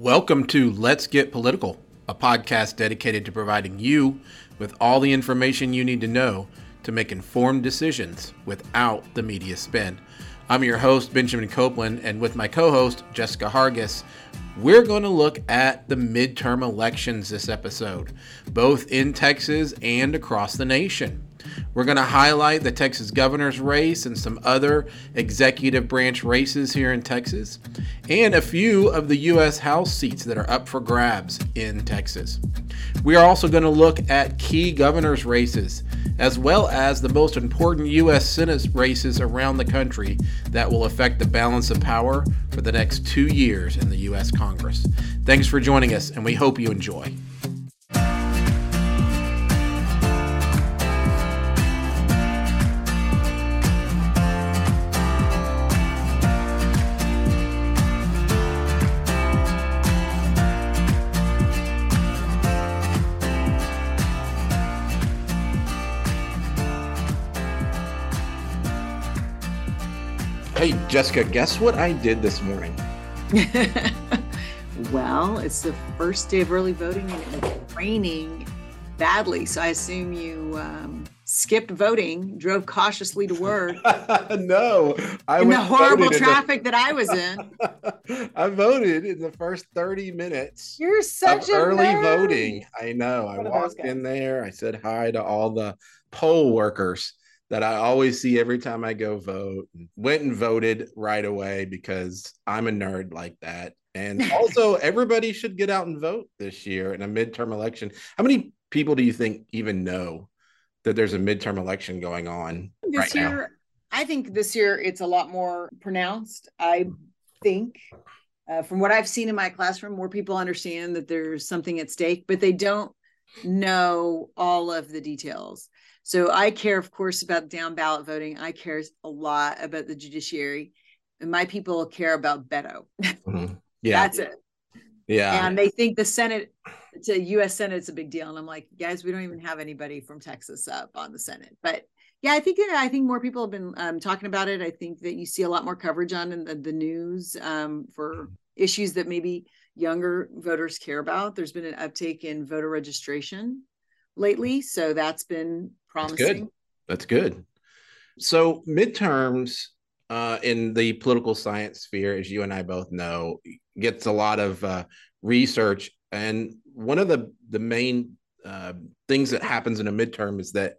Welcome to Let's Get Political, a podcast dedicated to providing you with all the information you need to know to make informed decisions without the media spin. I'm your host, Benjamin Copeland, and with my co host, Jessica Hargis, we're going to look at the midterm elections this episode, both in Texas and across the nation. We're going to highlight the Texas governor's race and some other executive branch races here in Texas, and a few of the U.S. House seats that are up for grabs in Texas. We are also going to look at key governor's races, as well as the most important U.S. Senate races around the country that will affect the balance of power for the next two years in the U.S. Congress. Thanks for joining us, and we hope you enjoy. Jessica, guess what I did this morning? well, it's the first day of early voting and it's raining badly. So I assume you um, skipped voting, drove cautiously to work. no, I in the horrible traffic the, that I was in. I voted in the first 30 minutes. You're such of early nerd. voting. I know. I walked in there. I said hi to all the poll workers that I always see every time I go vote. Went and voted right away because I'm a nerd like that. And also, everybody should get out and vote this year in a midterm election. How many people do you think even know that there's a midterm election going on this right year? Now? I think this year it's a lot more pronounced. I think. Uh, from what I've seen in my classroom, more people understand that there's something at stake, but they don't know all of the details. So I care, of course, about down ballot voting. I care a lot about the judiciary, and my people care about Beto. Mm-hmm. Yeah, that's it. Yeah, and they think the Senate, to U.S. Senate, is a big deal. And I'm like, guys, we don't even have anybody from Texas up on the Senate. But yeah, I think I think more people have been um, talking about it. I think that you see a lot more coverage on in the, the news um, for issues that maybe younger voters care about. There's been an uptake in voter registration lately, so that's been promising. That's good. That's good. So midterms uh, in the political science sphere, as you and I both know, gets a lot of uh, research, and one of the the main uh, things that happens in a midterm is that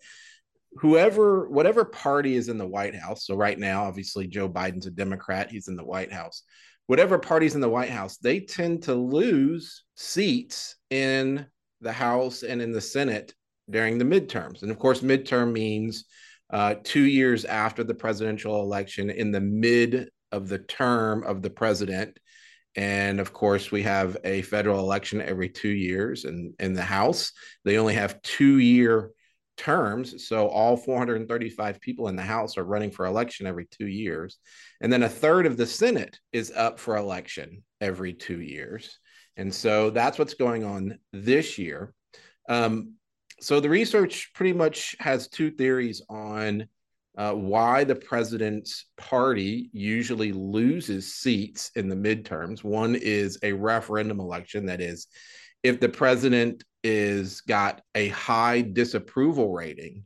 whoever whatever party is in the white house so right now obviously joe biden's a democrat he's in the white house whatever party's in the white house they tend to lose seats in the house and in the senate during the midterms. And of course, midterm means uh, two years after the presidential election in the mid of the term of the president. And of course, we have a federal election every two years. And in the House, they only have two year terms. So all 435 people in the House are running for election every two years. And then a third of the Senate is up for election every two years. And so that's what's going on this year. Um, so the research pretty much has two theories on uh, why the president's party usually loses seats in the midterms. One is a referendum election, that is, if the president is got a high disapproval rating,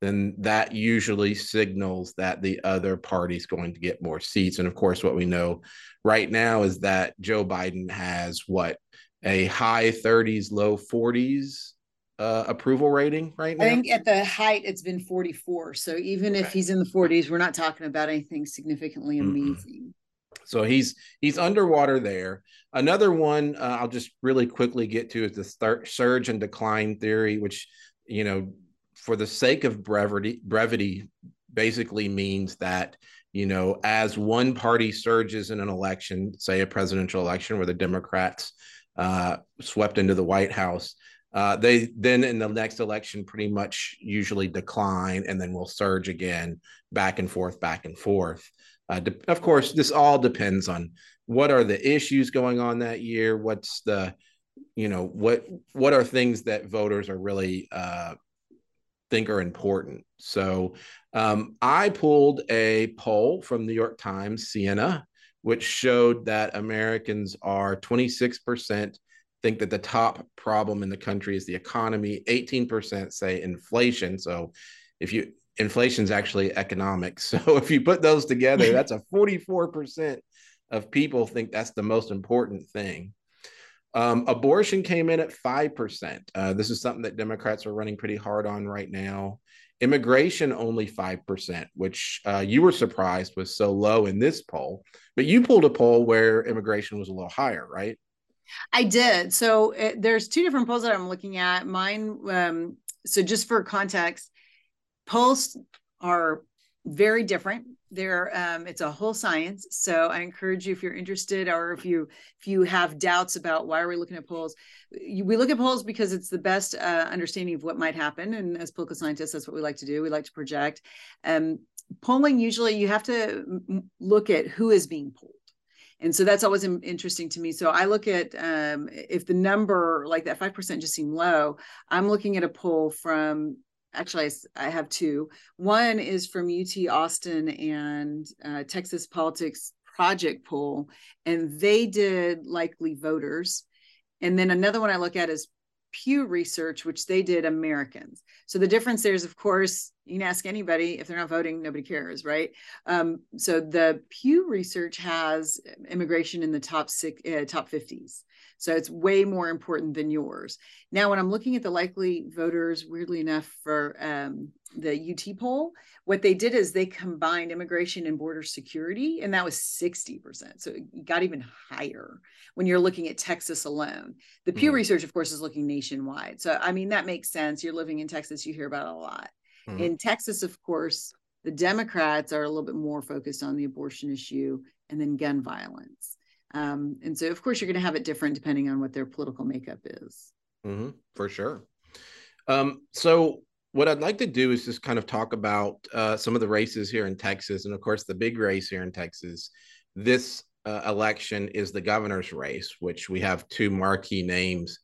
then that usually signals that the other party is going to get more seats. And of course, what we know right now is that Joe Biden has what a high 30s, low 40s uh, approval rating right now? I think at the height it's been 44. So even if he's in the 40s, we're not talking about anything significantly amazing. Mm-hmm. So he's he's underwater there. Another one uh, I'll just really quickly get to is the start, surge and decline theory, which you know, for the sake of brevity, brevity, basically means that you know, as one party surges in an election, say a presidential election where the Democrats uh, swept into the White House, uh, they then in the next election pretty much usually decline and then will surge again back and forth back and forth. Uh, de- of course this all depends on what are the issues going on that year? What's the you know what what are things that voters are really uh, think are important? So um, i pulled a poll from new york times siena which showed that Americans are 26% think that the top problem in the country is the economy, 18% say inflation. So if you inflation is actually economics. So if you put those together, that's a 44% of people think that's the most important thing. Um, abortion came in at 5%. Uh, this is something that Democrats are running pretty hard on right now. Immigration only 5%, which uh, you were surprised was so low in this poll. But you pulled a poll where immigration was a little higher, right? I did. So it, there's two different polls that I'm looking at. Mine, um, so just for context, polls are very different. There um, it's a whole science. So i encourage you if you're interested or if you if you have doubts about why are we looking at polls we look at polls because it's the best uh, understanding of what might happen. And as political scientists that's what we like to do. We like to project. Um, polling usually you have to look at who is being polled and so that's always interesting to me. So i look at um, if the number like that 5% just seemed low i'm looking at a poll from actually I, I, have two. One is from ut austin and uh, texas politics project poll and they did likely voters. And then another one i look at is pew research which they did americans. So the difference there is of course you can ask anybody if they're not voting nobody cares right? Um, so the pew research has immigration in the top six uh, top 50s so it's way more important than yours. Now, when I'm looking at the likely voters, weirdly enough, for um, the UT poll, what they did is they combined immigration and border security, and that was 60%. So it got even higher when you're looking at Texas alone. The Pew mm Research, of course, is looking nationwide. So, I mean, that makes sense. You're living in Texas, you hear about it a lot. mm In Texas, of course, the Democrats are a little bit more focused on the abortion issue and then gun violence. Um, and so, of course, you're going to have it different depending on what their political makeup is. Mm-hmm, for sure. Um, so, what I'd like to do is just kind of talk about uh, some of the races here in Texas. And of course, the big race here in Texas this uh, election is the governor's race, which we have two marquee names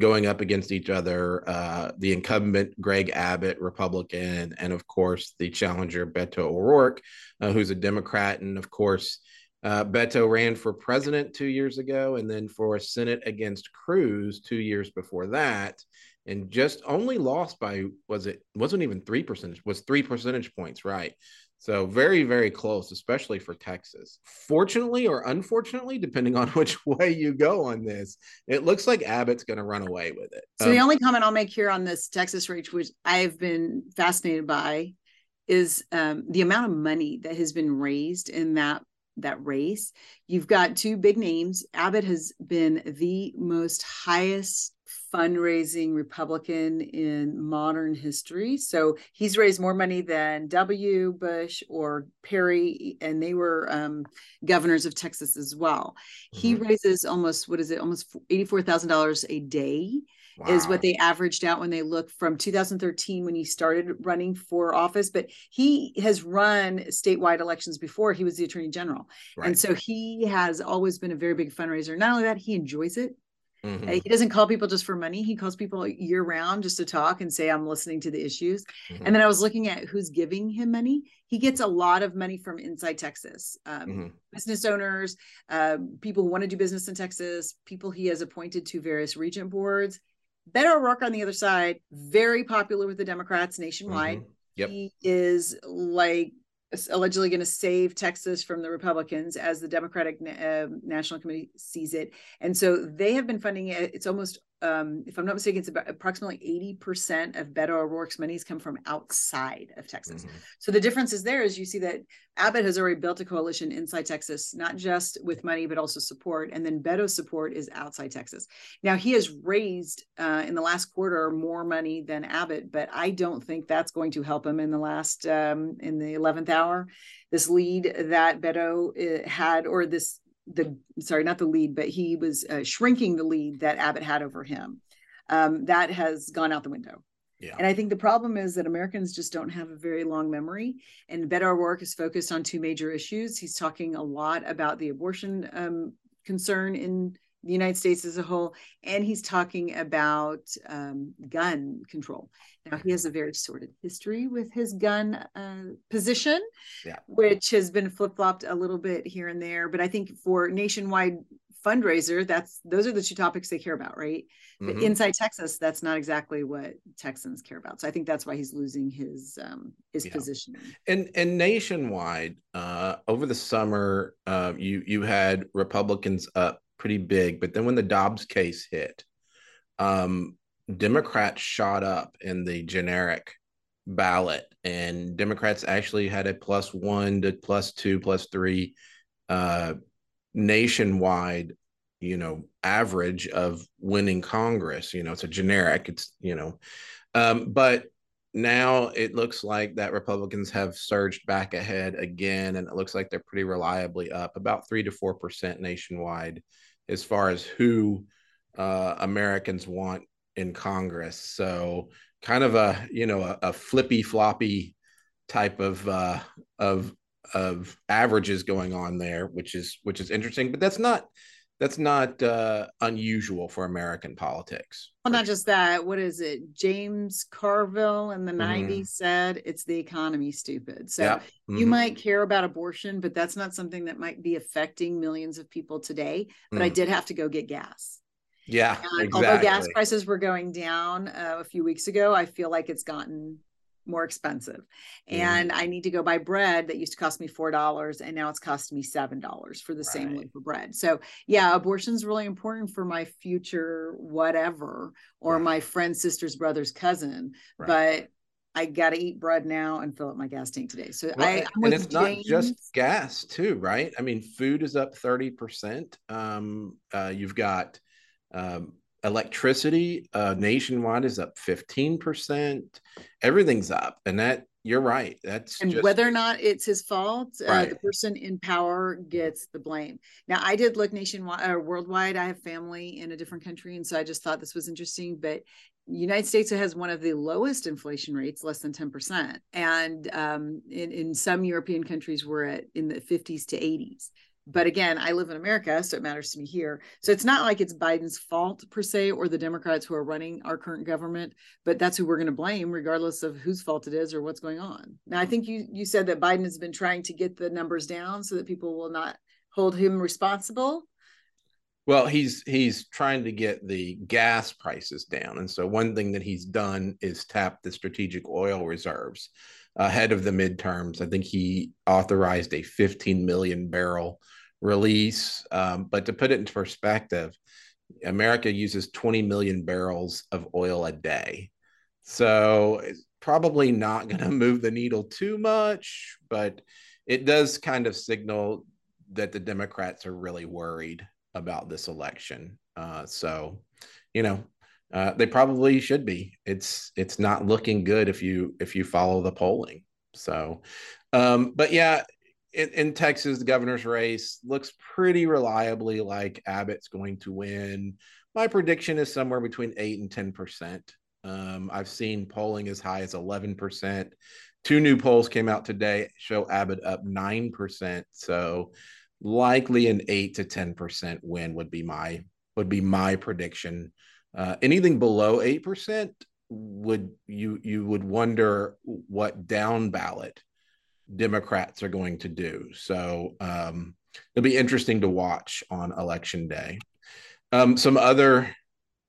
going up against each other uh, the incumbent Greg Abbott, Republican, and of course, the challenger Beto O'Rourke, uh, who's a Democrat. And of course, uh, Beto ran for president two years ago and then for a Senate against Cruz two years before that. And just only lost by, was it, wasn't even three percentage, was three percentage points, right? So very, very close, especially for Texas. Fortunately or unfortunately, depending on which way you go on this, it looks like Abbott's going to run away with it. So um, the only comment I'll make here on this Texas race, which I've been fascinated by, is um, the amount of money that has been raised in that that race. You've got two big names. Abbott has been the most highest fundraising Republican in modern history. So he's raised more money than W. Bush or Perry, and they were um, governors of Texas as well. Mm-hmm. He raises almost, what is it, almost $84,000 a day wow. is what they averaged out when they look from 2013 when he started running for office. But he has run statewide elections before. He was the attorney general. Right. And so he has always been a very big fundraiser. Not only that, he enjoys it. Mm-hmm. He doesn't call people just for money. He calls people year round just to talk and say, I'm listening to the issues. Mm-hmm. And then I was looking at who's giving him money. He gets a lot of money from inside Texas um, mm-hmm. business owners, uh, people who want to do business in Texas, people he has appointed to various regent boards. Beto O'Rourke on the other side, very popular with the Democrats nationwide. Mm-hmm. Yep. He is like allegedly going to save Texas from the Republicans as the Democratic uh, National Committee sees it. And so they have been funding it. It's almost um, if I'm not mistaken, it's about approximately 80% of Beto O'Rourke's monies come from outside of Texas. Mm-hmm. So the difference is there is you see that Abbott has already built a coalition inside Texas, not just with money, but also support. And then Beto's support is outside Texas. Now he has raised uh, in the last quarter more money than Abbott, but I don't think that's going to help him in the last, um, in the 11th hour. This lead that Beto uh, had, or this the sorry, not the lead, but he was uh, shrinking the lead that Abbott had over him. Um, that has gone out the window. Yeah. And I think the problem is that Americans just don't have a very long memory. And Beto O'Rourke is focused on two major issues. He's talking a lot about the abortion um, concern in the United States as a whole, and he's talking about um, gun control. Now, he has a very sordid history with his gun uh, position, yeah. which has been flip flopped a little bit here and there. But I think for nationwide fundraiser, that's those are the two topics they care about, right? Mm-hmm. But inside Texas, that's not exactly what Texans care about. So I think that's why he's losing his um, his yeah. position. And and nationwide, uh, over the summer, uh, you you had Republicans up pretty big, but then when the Dobbs case hit, um, Democrats shot up in the generic ballot, and Democrats actually had a plus one to plus two, plus three uh, nationwide, you know, average of winning Congress. You know, it's a generic. It's you know, um, but now it looks like that Republicans have surged back ahead again, and it looks like they're pretty reliably up about three to four percent nationwide as far as who uh, Americans want in Congress. So kind of a you know a, a flippy floppy type of uh, of of averages going on there, which is which is interesting. But that's not that's not uh, unusual for American politics. Well, not just that. What is it? James Carville in the mm-hmm. 90s said it's the economy, stupid. So yeah. mm-hmm. you might care about abortion, but that's not something that might be affecting millions of people today. But mm. I did have to go get gas. Yeah. Exactly. Although gas prices were going down uh, a few weeks ago, I feel like it's gotten more expensive. Mm. And I need to go buy bread that used to cost me $4 and now it's costing me $7 for the right. same loaf of bread. So, yeah, abortion is really important for my future whatever or right. my friend's sister's brother's cousin. Right. But I got to eat bread now and fill up my gas tank today. So well, I and it's James. not just gas too, right? I mean, food is up 30%. Um, uh, you've got um, electricity uh, nationwide is up 15%. Everything's up. And that, you're right. That's and just... whether or not it's his fault, right. uh, the person in power gets the blame. Now, I did look nationwide or worldwide. I have family in a different country, and so I just thought this was interesting. But United States has one of the lowest inflation rates, less than 10%. And um, in, in some European countries, we're at in the 50s to 80s but again, I live in America, so it matters to me here. So it's not like it's Biden's fault per se, or the Democrats who are running our current government, but that's who we're going to blame, regardless of whose fault it is or what's going on. Now, I think you you said that Biden has been trying to get the numbers down so that people will not hold him responsible. Well, he's he's trying to get the gas prices down, and so one thing that he's done is tap the strategic oil reserves ahead of the midterms. I think he authorized a 15 million barrel release. Um, but to put it into perspective, America uses 20 million barrels of oil a day. So it's probably not going to move the needle too much, but it does kind of signal that the Democrats are really worried about this election. Uh, so, you know, uh, they probably should be. It's it's not looking good if you if you follow the polling. So, um, but yeah, in, in, Texas, the governor's race looks pretty reliably like Abbott's going to win. My prediction is somewhere between eight and ten percent. Um, I've seen polling as high as eleven percent. Two new polls came out today show Abbott up nine percent. So likely an eight to ten percent win would be my would be my prediction. Uh, anything below eight percent would you you would wonder what down ballot Democrats are going to do. So um, it'll be interesting to watch on election day. Um, some other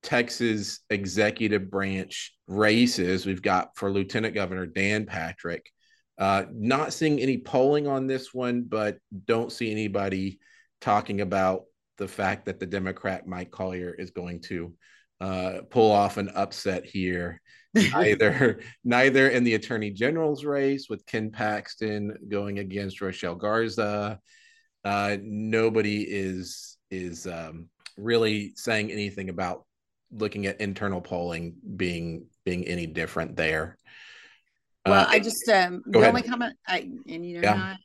Texas executive branch races we've got for Lieutenant Governor Dan Patrick. Uh, not seeing any polling on this one, but don't see anybody talking about the fact that the Democrat Mike Collier is going to uh, pull off an upset here. neither neither in the attorney general's race with Ken Paxton going against Rochelle Garza. Uh, nobody is is um, really saying anything about looking at internal polling being being any different there. Well, uh, I just um, the ahead. only comment I and you know yeah.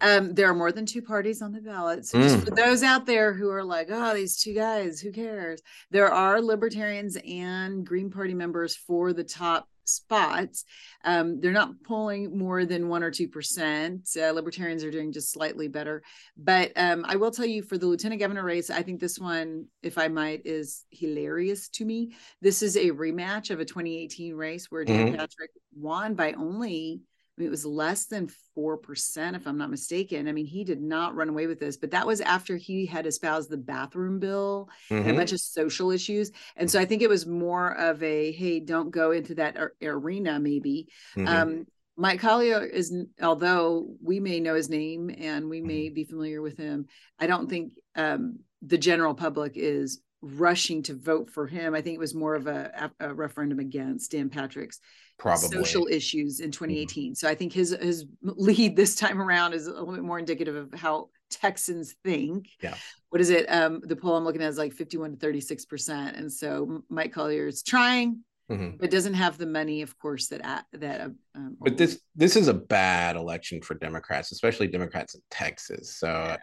Um, there are more than two parties on the ballot. So just mm. for those out there who are like, oh, these two guys, who cares? There are libertarians and Green Party members for the top spots. Um, they're not polling more than one or two percent. Uh, libertarians are doing just slightly better. But um, I will tell you for the lieutenant governor race, I think this one, if I might, is hilarious to me. This is a rematch of a 2018 race where Dan mm-hmm. Patrick won by only I mean, it was less than 4%, if I'm not mistaken. I mean, he did not run away with this, but that was after he had espoused the bathroom bill mm-hmm. and a mm-hmm. bunch of social issues. And so I think it was more of a, hey, don't go into that ar- arena, maybe. Mm-hmm. Um, Mike Collier is, although we may know his name and we may mm-hmm. be familiar with him, I don't think um, the general public is rushing to vote for him. I think it was more of a, a referendum against Dan Patrick's probably social issues in 2018. Mm-hmm. So I think his his lead this time around is a little bit more indicative of how Texans think. Yeah. What is it? Um, the poll I'm looking at is like 51 to 36 percent, and so Mike Collier is trying. Mm-hmm. but doesn't have the money, of course, that that. Um, but this this is a bad election for Democrats, especially Democrats in Texas. So yeah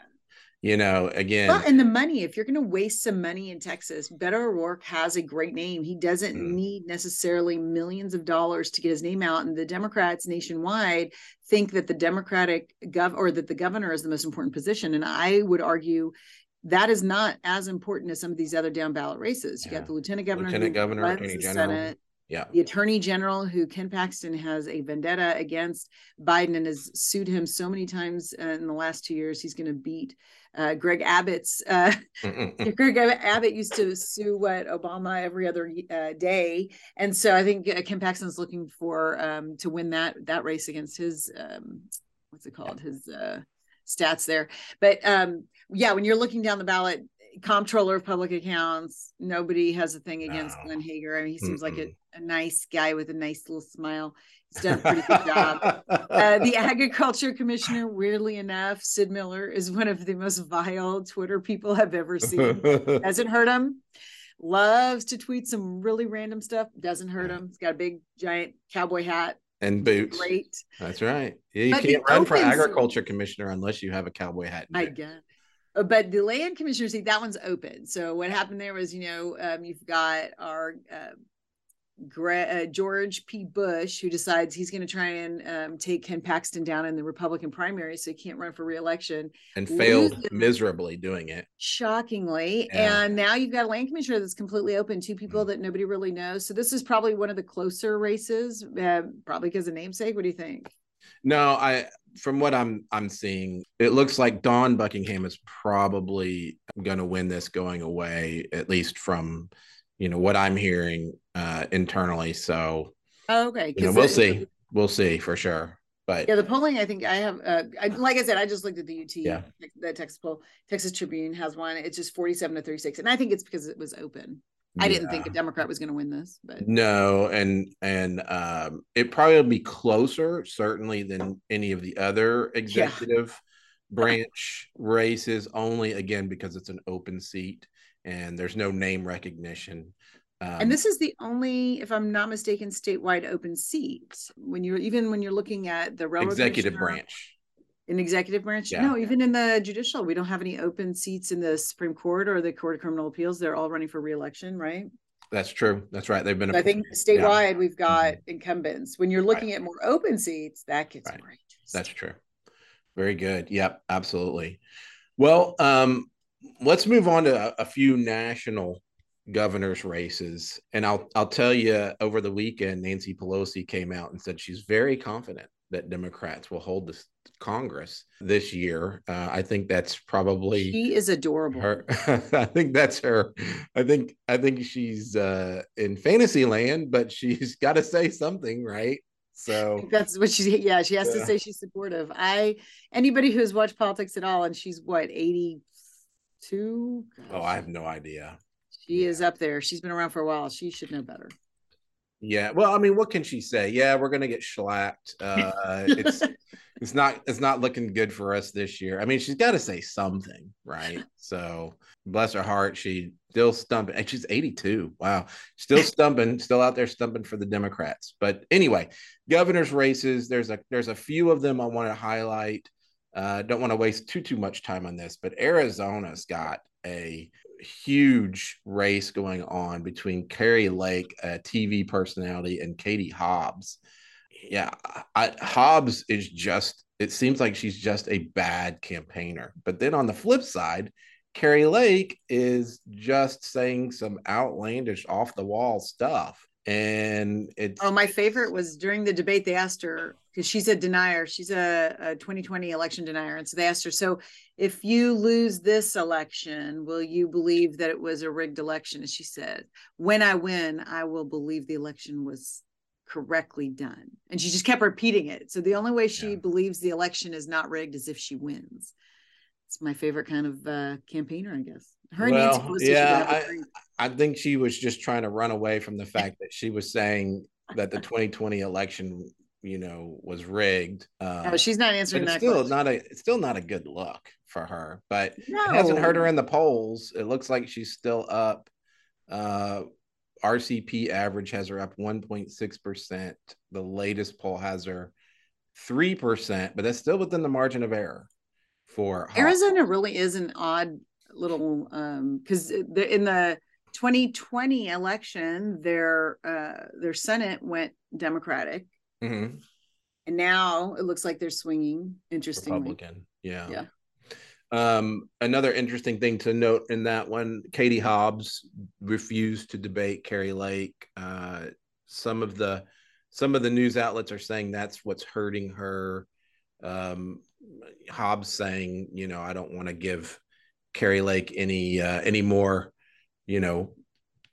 you know, again. Well, and the money, if you're going to waste some money in Texas, Beto O'Rourke has a great name. He doesn't mm. need necessarily millions of dollars to get his name out. And the Democrats nationwide think that the Democratic gov or that the governor is the most important position. And I would argue that is not as important as some of these other down ballot races. You yeah. got the lieutenant governor, lieutenant governor, attorney general. Senate, yeah. The attorney general, who Ken Paxton has a vendetta against Biden and has sued him so many times uh, in the last two years, he's going to beat uh, Greg Abbott's. Uh, Greg Abbott used to sue what Obama every other uh, day, and so I think uh, Ken Paxton's looking for um, to win that that race against his um, what's it called his uh, stats there. But um, yeah, when you're looking down the ballot, comptroller of public accounts. Nobody has a thing against no. Glenn Hegar. I mean, he seems Mm-mm. like a, a, nice guy with a nice little smile. He's done a pretty good job. Uh, the agriculture commissioner, weirdly enough, Sid Miller is one of the most vile Twitter people I've ever seen. Hasn't hurt him. Loves to tweet some really random stuff. Doesn't hurt him. He's got a big giant cowboy hat and boots. Great. That's right. Yeah, you but can't run for agriculture commissioner unless you have a cowboy hat. I guess. Uh, but the land commissioner seat that one's open. So what happened there was you know um, you've got our uh, uh, george p. Bush who decides he's going to try and um, take ken paxton down in the republican primary so he can't run for reelection. And failed miserably doing it. Shockingly. Yeah. and now you've got a land commissioner that's completely open two people mm-hmm. that nobody really knows. So this is probably one of the closer races uh, probably because of namesake. What do you think? No, I from what I'm I'm seeing, it looks like Dawn Buckingham is probably going to win this going away, at least from you know what I'm hearing uh, internally. So, oh, okay, you know, we'll see, we'll see for sure. But yeah, the polling, I think I have, uh, I, like I said, I just looked at the UT, yeah. the Texas poll. Texas Tribune has one. It's just 47 to 36, and I think it's because it was open. I didn't think a Democrat was going to win this, but no, and and um, it probably would be closer, certainly, than any of the other executive yeah. branch races. Only again because it's an open seat and there's no name recognition. Um, and this is the only, if I'm not mistaken, statewide open seat. When you're even when you're looking at the executive branch, in executive branch? Yeah. no even in the judicial we don't have any open seats in the supreme court or the court of criminal appeals. They're all running for reelection right? That's true. That's right. They've been i think statewide yeah. we've got mm-hmm. incumbents. When you're looking right. at more open seats that gets right. more that's true. Very good. Yep absolutely. Well um let's move on to a, a few national governor's races. And i'll i'll tell you over the weekend nancy pelosi came out and said she's very confident that Democrats will hold this Congress this year. Uh, I think that's probably she is adorable. Her, I think that's her. I think I think she's uh, in fantasy land, but she's got to say something, right? So that's what she. Yeah, she has to say she's supportive. I anybody who's watched politics at all, and she's what eighty two. Oh, I have no idea. She yeah. is up there. She's been around for a while. She should know better. Yeah, well, I mean, what can she say? Yeah, we're gonna get shellacked. Uh, it's it's not it's not looking good for us this year. I mean, she's got to say something, right? So bless her heart, she still stumping, and she's 82. Wow, still stumping, still out there stumping for the Democrats. But anyway, governor's races. There's a there's a few of them I want to highlight. Uh, don't want to waste too too much time on this, but Arizona's got a huge race going on between Kari Lake, a TV personality, and Katie Hobbs. Yeah, I, Hobbs is just, it seems like she's just a bad campaigner. But then on the flip side, Kari Lake is just saying some outlandish off the wall stuff. And it's oh, my favorite was during the debate, they asked her because she's a denier, she's a, a 2020 election denier. And so they asked her, So if you lose this election, will you believe that it was a rigged election? And she said, When I win, I will believe the election was correctly done. And she just kept repeating it. So the only way she yeah. believes the election is not rigged is if she wins it's my favorite kind of uh, campaigner, I guess. Her well, yeah, I, I think she was just trying to run away from the fact that she was saying that the 2020 election, you know, was rigged. Um, oh, she's not answering that. Still question. not a. It's still not a good look for her. But no. it hasn't hurt her in the polls. It looks like she's still up. Uh, RCP average has her up 1.6 percent. The latest poll has her three percent, but that's still within the margin of error for Arizona really is an odd little um because in the 2020 election their uh their senate went democratic. Mm-hmm. and now it looks like they're swinging interestingly. Republican. Yeah. Yeah um, another interesting thing to note in that one, Katie Hobbs refused to debate Kari Lake. Uh, some of the some of the news outlets are saying that's what's hurting her. Um, Hobbs saying, you know, I don't want to give Kari Lake any uh, any more, you know,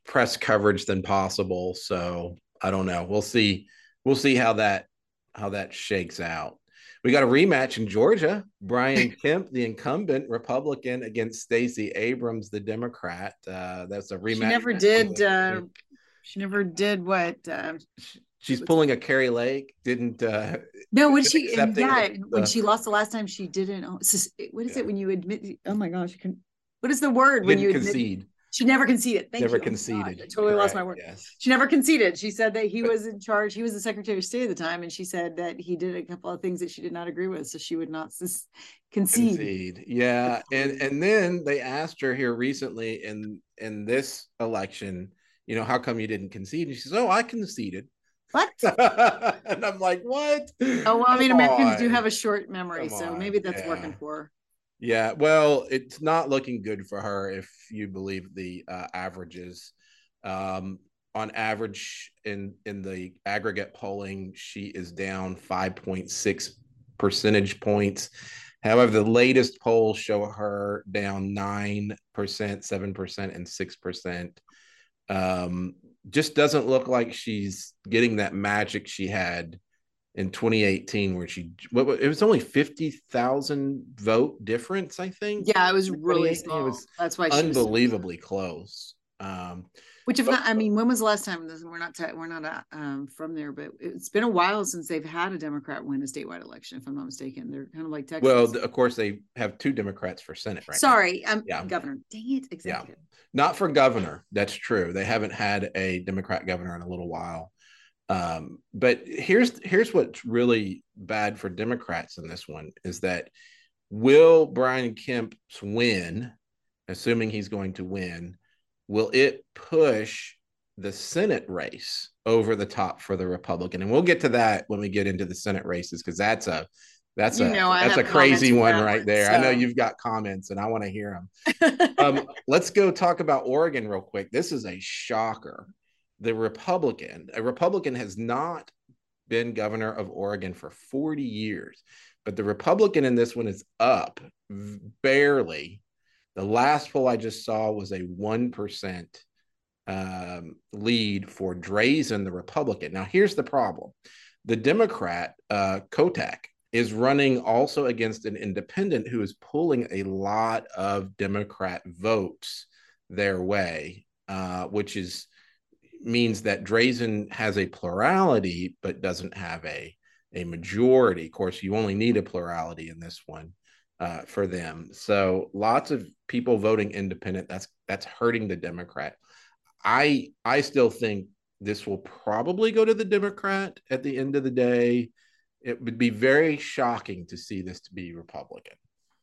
press coverage than possible. So I don't know. We'll see. We'll see how that how that shakes out. We got a rematch in Georgia. Brian Kemp, the incumbent Republican, against Stacey Abrams, the Democrat. Uh, that's a rematch. She never did. Uh, she never did what. Uh, she's pulling a Kari Lake. Didn't uh no when she yeah the, when she lost the last time she didn't. Oh, what is yeah. it when you admit? Oh my gosh, can, what is the word when you concede? Admit, she never conceded. Thank never you. Oh conceded. Oh, I totally Correct. lost my word. Yes. She never conceded. She said that he was in charge. He was the Secretary of State at the time, and she said that he did a couple of things that she did not agree with, so she would not concede. Concede. Yeah, and and then they asked her here recently in in this election, you know, how come you didn't concede? And she says, "Oh, I conceded." What? and I'm like, what? Oh well, I mean, Americans do have a short memory, Come so on. maybe that's yeah. working for her. Yeah, well, it's not looking good for her if you believe the uh, averages. Um, on average, in in the aggregate polling, she is down 5.6 percentage points. However, the latest polls show her down 9%, 7%, and 6%. Um, just doesn't look like she's getting that magic she had in 2018 where she what, it was only 50,000 vote difference I think. Yeah, it was really small. It was That's why unbelievably close. Um, which if but, not, I mean, when was the last time? We're not we're not uh, um, from there, but it's been a while since they've had a Democrat win a statewide election. If I'm not mistaken, they're kind of like Texas. Well, of course, they have two Democrats for Senate right Sorry, now. Um, yeah. governor. Dang it, exactly. Yeah. Not for governor. That's true. They haven't had a Democrat governor in a little while. Um, but here's here's what's really bad for Democrats in this one is that will Brian Kemp's win, assuming he's going to win, will it push the Senate race over the top for the Republican? And we'll get to that when we get into the Senate races because that's a that's you a that's a crazy one right there. So. I know you've got comments and I want to hear them. um, let's go talk about Oregon real quick. This is a shocker. The Republican, a Republican has not been governor of Oregon for 40 years, but the Republican in this one is up barely. The last poll I just saw was a 1% um, lead for Drazan, the Republican. Now, here's the problem the Democrat, uh, Kotek, is running also against an independent who is pulling a lot of Democrat votes their way, uh, which is means that Drazan has a plurality but doesn't have a a majority. Of course, you only need a plurality in this one uh, for them. So lots of people voting independent. That's that's hurting the Democrat. I I still think this will probably go to the Democrat at the end of the day it would be very shocking to see this to be Republican.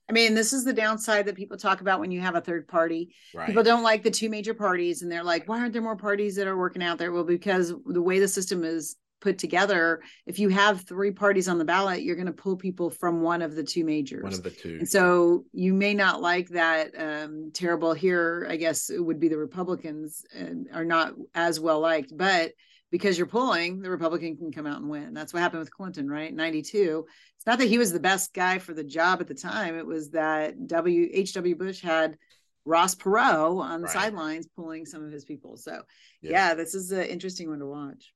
I mean, this is the downside that people talk about when you have a third party. Right. People don't like the two major parties, and they're like, why aren't there more parties that are working out there? Well, because the way the system is put together, if you have three parties on the ballot, you're going to pull people from one of the two majors. One of the two. And so you may not like that um, terrible here. I guess it would be the Republicans and are not as well liked, but because you're pulling, the Republican can come out and win. That's what happened with Clinton, right? 92. It's not that he was the best guy for the job at the time. It was that W. H.W. Bush had Ross Perot on the Right. sidelines pulling some of his people. So, Yeah. yeah, this is an interesting one to watch.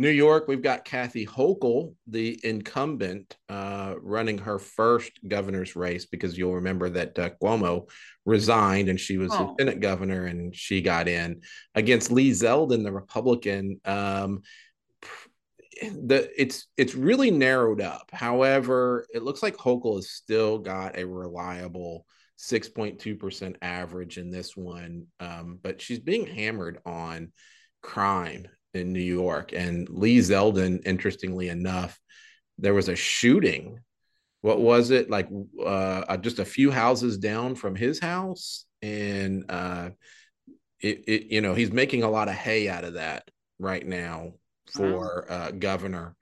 New York, we've got Kathy Hochul, the incumbent, uh, running her first governor's race because you'll remember that uh, Cuomo resigned and she was Oh. lieutenant governor and she got in against Lee Zeldin, the Republican. Um, the it's it's really narrowed up. However, it looks like Hochul has still got a reliable 6.2% average in this one, um, but she's being hammered on crime in New York. And Lee Zeldin, interestingly enough, there was a shooting. What was it like? Uh, just a few houses down from his house, and uh, it, it, you know, he's making a lot of hay out of that right now for uh, governor.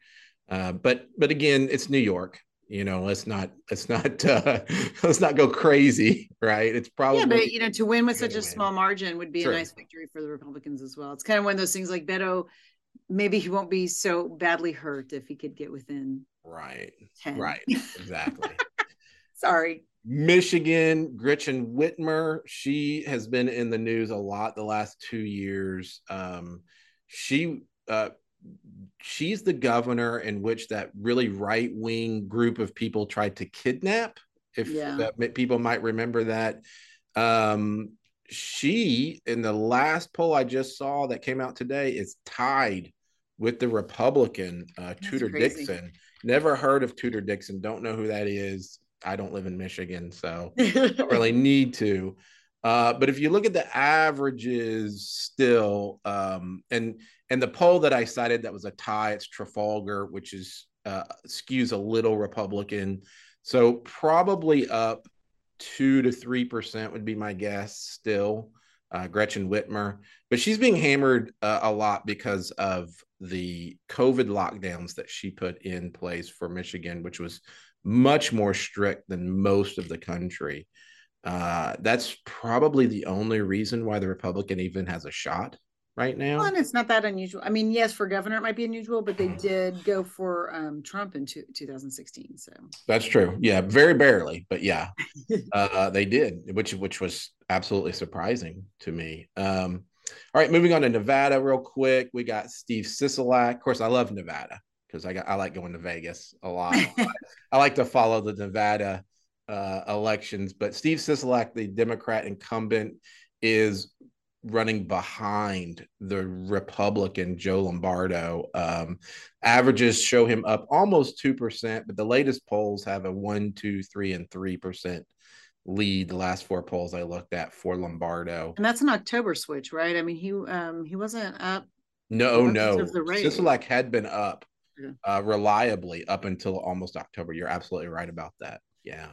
Uh, but but again, it's New York. You know, let's not let's not uh, let's not go crazy, right? It's probably yeah, but you know, to win with such a small margin would be True. a nice victory for the Republicans as well. It's kind of one of those things like Beto, maybe he won't be so badly hurt if he could get within right, 10. right, exactly. Sorry. Michigan, Gretchen Whitmer, she has been in the news a lot the last two years. Um, she uh, she's the governor in which that really right wing group of people tried to kidnap. If Yeah. that, people might remember that. Um, she in the last poll I just saw that came out today is tied with the Republican uh, Tudor crazy. Dixon. Never heard of Tudor Dixon. Don't know who that is. I don't live in Michigan, so don't really need to. Uh, but if you look at the averages still, um, and and the poll that I cited that was a tie, it's Trafalgar, which is uh, skews a little Republican. So probably up two to three percent would be my guess still. Uh, Gretchen Whitmer, but she's being hammered uh, a lot because of the COVID lockdowns that she put in place for Michigan, which was much more strict than most of the country. Uh, that's probably the only reason why the Republican even has a shot right now. Well, and it's not that unusual. I mean, yes, for governor it might be unusual, but Mm-hmm. they did go for um, Trump in two, 2016. So That's true. Yeah, very barely, but yeah, uh, they did, which which was absolutely surprising to me. Um, all right, moving on to Nevada real quick. We got Steve Sisolak. Of course, I love Nevada because I got I like going to Vegas a lot. I like to follow the Nevada uh, elections, but Steve Sisolak, the Democrat incumbent, is running behind the Republican Joe Lombardo. Um, averages show him up almost 2%, but the latest polls have a 1, 2, 3, and 3% lead. The last four polls I looked at for Lombardo. and that's an October switch, right? I mean, he um he wasn't up. No, no. until the race. Sisolak had been up Yeah. uh, reliably up until almost October. You're absolutely right about that. Yeah,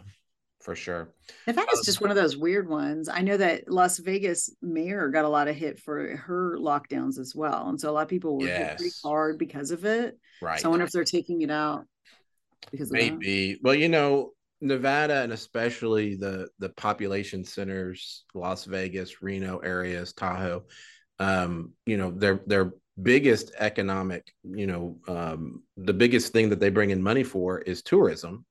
for sure. Nevada's Um, just one of those weird ones. I know that Las Vegas mayor got a lot of hit for her lockdowns as well, and so a lot of people were hit pretty hard because of it. Right. So I wonder if they're taking it out because. Maybe. Well, you know, Nevada and especially the the population centers, Las Vegas, Reno areas, Tahoe, um, you know, their their biggest economic, you know, um, the biggest thing that they bring in money for is tourism.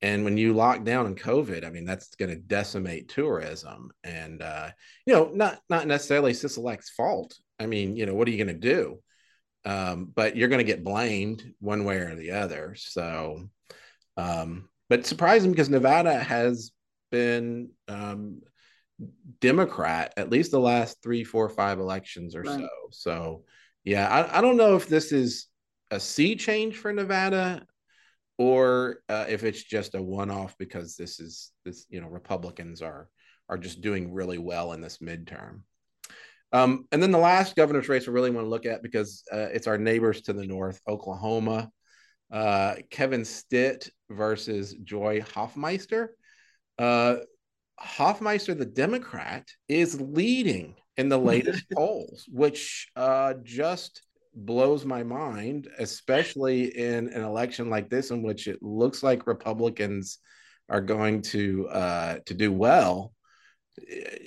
And when you lock down in COVID, I mean, that's going to decimate tourism. And uh, you know, not not necessarily Sisolak's fault. I mean, you know, what are you going to do? Um, but you're going to get blamed one way or the other. So, um, but surprising because Nevada has been um, Democrat at least the last three, four, five elections or Right. so. So, yeah, I, I don't know if this is a sea change for Nevada or uh, if it's just a one-off because this is this you know Republicans are are just doing really well in this midterm. Um, and then the last governor's race I really want to look at because uh, it's our neighbors to the north, Oklahoma. Uh, Kevin Stitt versus Joy Hofmeister. uh, Hofmeister, the Democrat, is leading in the latest polls, which uh, just blows my mind, especially in an election like this, in which it looks like Republicans are going to uh, to do well.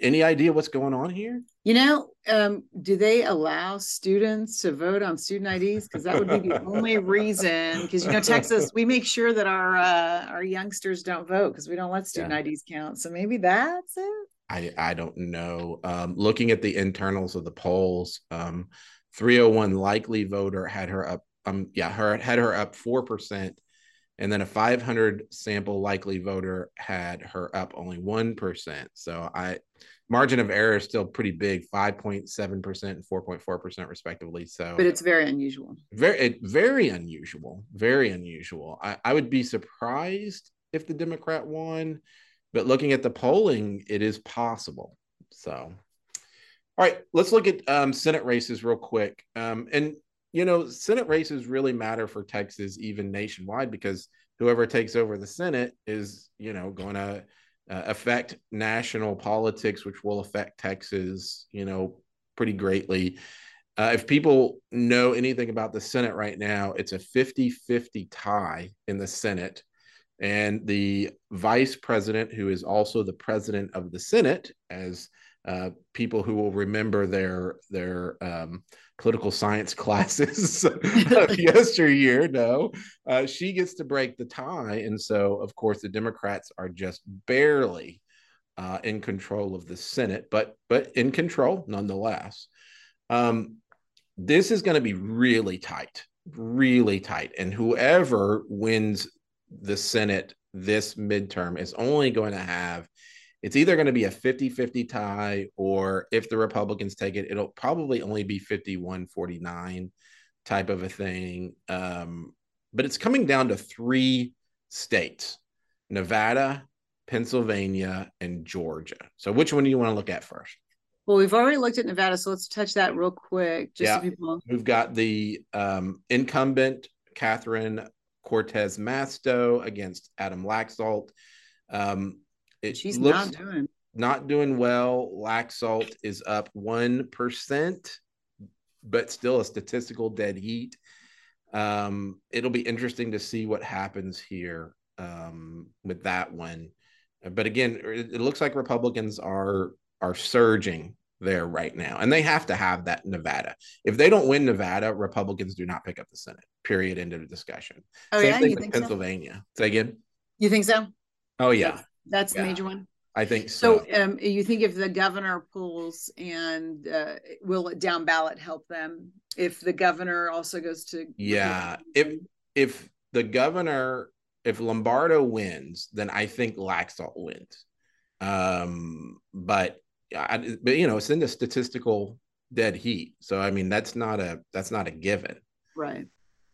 Any idea what's going on here? You know, um, do they allow students to vote on student IDs? Because that would be the only reason. Because you know, Texas, we make sure that our uh, our youngsters don't vote because we don't let student yeah. IDs count. So maybe that's it. I I don't know. Um, looking at the internals of the polls, um, 301 likely voter had her up. Um, yeah, her had her up four percent and then a 500 sample likely voter had her up only 1%. So I margin of error is still pretty big, 5.7% and 4.4% respectively. So But it's very unusual. Very very unusual. Very unusual. I, I would be surprised if the Democrat won, but looking at the polling, it is possible. So all right, let's look at um, Senate races real quick. Um, and you know, Senate races really matter for Texas, even nationwide, because whoever takes over the Senate is, you know, going to uh, affect national politics, which will affect Texas, you know, pretty greatly. Uh, if people know anything about the Senate right now, it's a 50 50 tie in the Senate. And the vice president, who is also the president of the Senate, as uh, people who will remember their their um, political science classes of yesteryear. No, uh, she gets to break the tie, and so of course the Democrats are just barely uh, in control of the Senate, but but in control nonetheless. Um, this is going to be really tight, really tight, and whoever wins the Senate this midterm is only going to have it's either going to be a 50 50 tie, or if the Republicans take it, it'll probably only be 51 49 type of a thing. Um, but it's coming down to three states Nevada, Pennsylvania, and Georgia. So, which one do you want to look at first? Well, we've already looked at Nevada, so let's touch that real quick. Just yeah, so people... we've got the um, incumbent Catherine Cortez Masto against Adam Laxalt. Um, it She's not doing not doing well. Laxalt is up one percent, but still a statistical dead heat. Um, it'll be interesting to see what happens here um, with that one. But again, it, it looks like Republicans are are surging there right now, and they have to have that Nevada. If they don't win Nevada, Republicans do not pick up the Senate. Period. End of discussion. Oh Same yeah, you think Pennsylvania. So? Say again. You think so? Oh yeah. That's yeah. the major one. I think so. So, um, you think if the governor pulls and uh, will it down ballot help them? If the governor also goes to yeah, if if the governor if Lombardo wins, then I think Laxalt wins. Um, but I, but you know, it's in the statistical dead heat, so I mean that's not a that's not a given, right?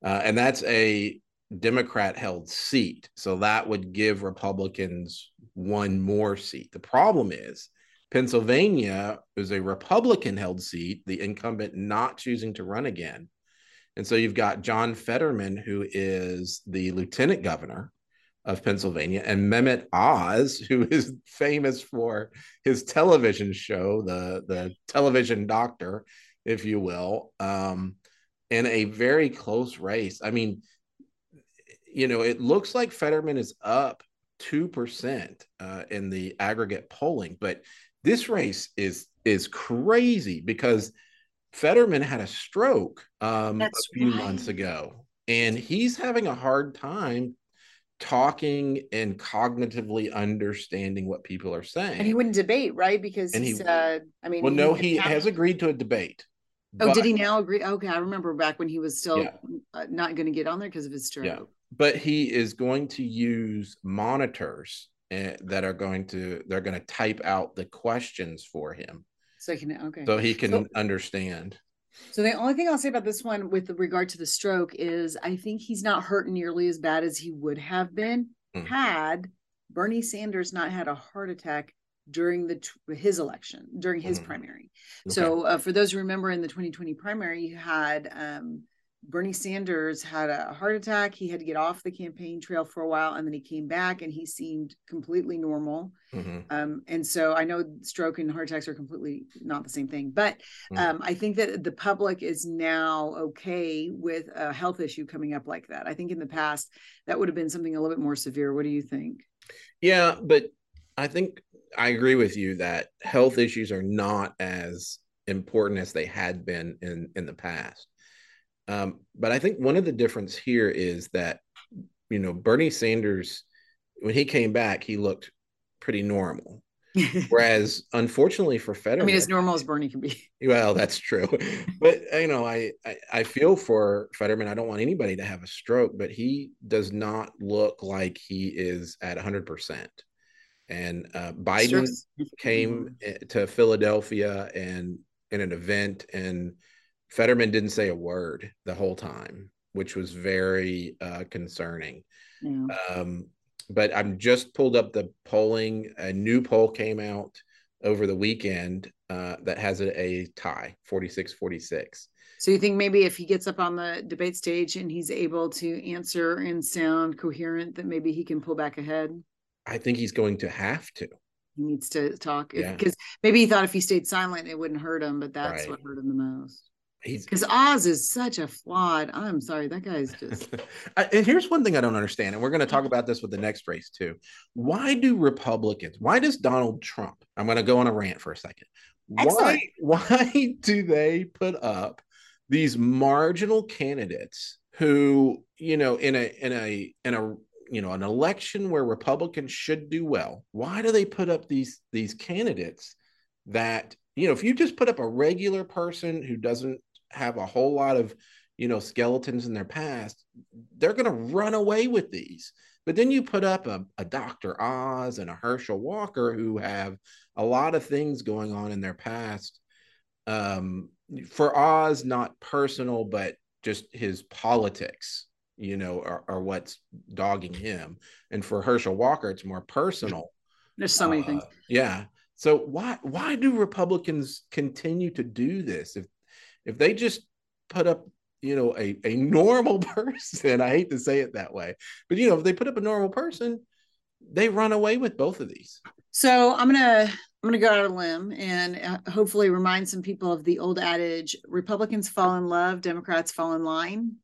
Uh, and that's a Democrat held seat. So that would give Republicans one more seat. The problem is Pennsylvania is a Republican held seat, the incumbent not choosing to run again. And so you've got John Fetterman, who is the lieutenant governor of Pennsylvania, and Mehmet Oz, who is famous for his television show, the, the television doctor, if you will, um, in a very close race. I mean, you know, it looks like Fetterman is up 2% uh, in the aggregate polling, but this race is is crazy because Fetterman had a stroke um, a few right. months ago, and he's having a hard time talking and cognitively understanding what people are saying. And he wouldn't debate, right? Because and he, said, I mean, well, no, he has agreed to a debate. Oh, but, did he now agree? Okay, I remember back when he was still yeah. Uh, not going to get on there because of his stroke. Yeah but he is going to use monitors uh, that are going to they're going to type out the questions for him so he can okay so he can so, understand so the only thing i'll say about this one with regard to the stroke is i think he's not hurt nearly as bad as he would have been mm-hmm. had bernie sanders not had a heart attack during the his election during his mm-hmm. primary okay. so uh, for those who remember in the 2020 primary you had um, Bernie Sanders had a heart attack. He had to get off the campaign trail for a while, and then he came back, and he seemed completely normal. Mm-hmm. Um, and so I know stroke and heart attacks are completely not the same thing, but mm-hmm. um, I think that the public is now okay with a health issue coming up like that. I think in the past that would have been something a little bit more severe. What do you think? Yeah, but I think I agree with you that health issues are not as important as they had been in in the past. Um, but I think one of the difference here is that you know Bernie Sanders, when he came back, he looked pretty normal. Whereas, unfortunately for Fetterman, I mean, as normal as Bernie can be. Well, that's true, but you know, I, I I feel for Fetterman. I don't want anybody to have a stroke, but he does not look like he is at hundred percent. And uh, Biden came to Philadelphia and in an event, and Fetterman didn't say a word the whole time, which was very uh, concerning. Yeah. Um, but I'm just pulled up the polling. A new poll came out over the weekend uh, that has a, a tie 46 46. So you think maybe if he gets up on the debate stage and he's able to answer and sound coherent, that maybe he can pull back ahead? I think he's going to have to. He needs to talk because yeah. maybe he thought if he stayed silent, it wouldn't hurt him, but that's right. what hurt him the most. He's because Oz is such a flawed. I'm sorry, that guy's just. and here's one thing I don't understand, and we're going to talk about this with the next race too. Why do Republicans? Why does Donald Trump? I'm going to go on a rant for a second. Excellent. Why? Why do they put up these marginal candidates who, you know, in a in a in a you know an election where Republicans should do well? Why do they put up these these candidates that you know if you just put up a regular person who doesn't have a whole lot of you know skeletons in their past they're going to run away with these. But then you put up a, a dr oz and a herschel walker who have a lot of things going on in their past um, for oz not personal but just his politics you know are, are, what's dogging him. And for herschel walker it's more personal. There's so many uh, things yeah. So why why do republicans continue to do this if if they just put up you know a, a normal person i hate to say it that way but you know if they put up a normal person they run away with both of these. So i'm gonna i'm gonna go out on a limb and uh, hopefully remind some people of the old adage republicans fall in love democrats fall in line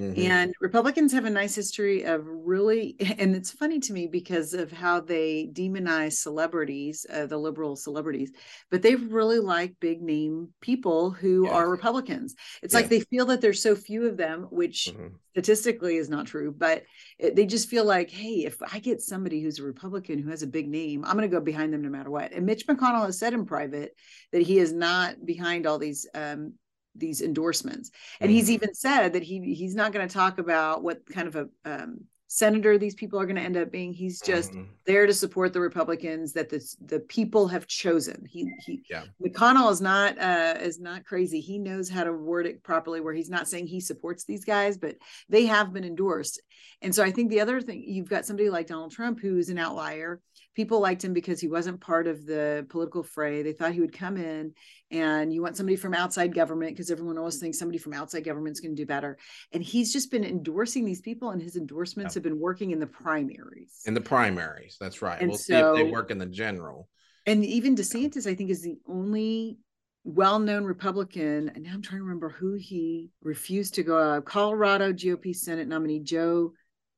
Mm-hmm. And Republicans have a nice history of really, and it's funny to me because of how they demonize celebrities, uh, the liberal celebrities, but they really like big name people who yes. are Republicans. It's yes. like they feel that there's so few of them, which mm-hmm. statistically is not true, but it, they just feel like, hey, if I get somebody who's a Republican who has a big name, I'm going to go behind them no matter what. And Mitch McConnell has said in private that he is not behind all these um, these endorsements. And he's even said that he he's not going to talk about what kind of a um, senator these people are going to end up being. He's just mm-hmm. there to support the republicans that the the people have chosen. He he yeah. mcconnell is not uh is not crazy. He knows how to word it properly where he's not saying he supports these guys but they have been endorsed. And so i think the other thing you've got somebody like donald trump who's an outlier people liked him because he wasn't part of the political fray. They thought he would come in and you want somebody from outside government because everyone always thinks somebody from outside government is going to do better. And he's just been endorsing these people and his endorsements have been working in the primaries. In the primaries, that's right. And we'll so, see if they work in the general. And even DeSantis, I think, is the only well-known Republican, and now I'm trying to remember who he refused to go. Uh, Colorado GOP Senate nominee Joe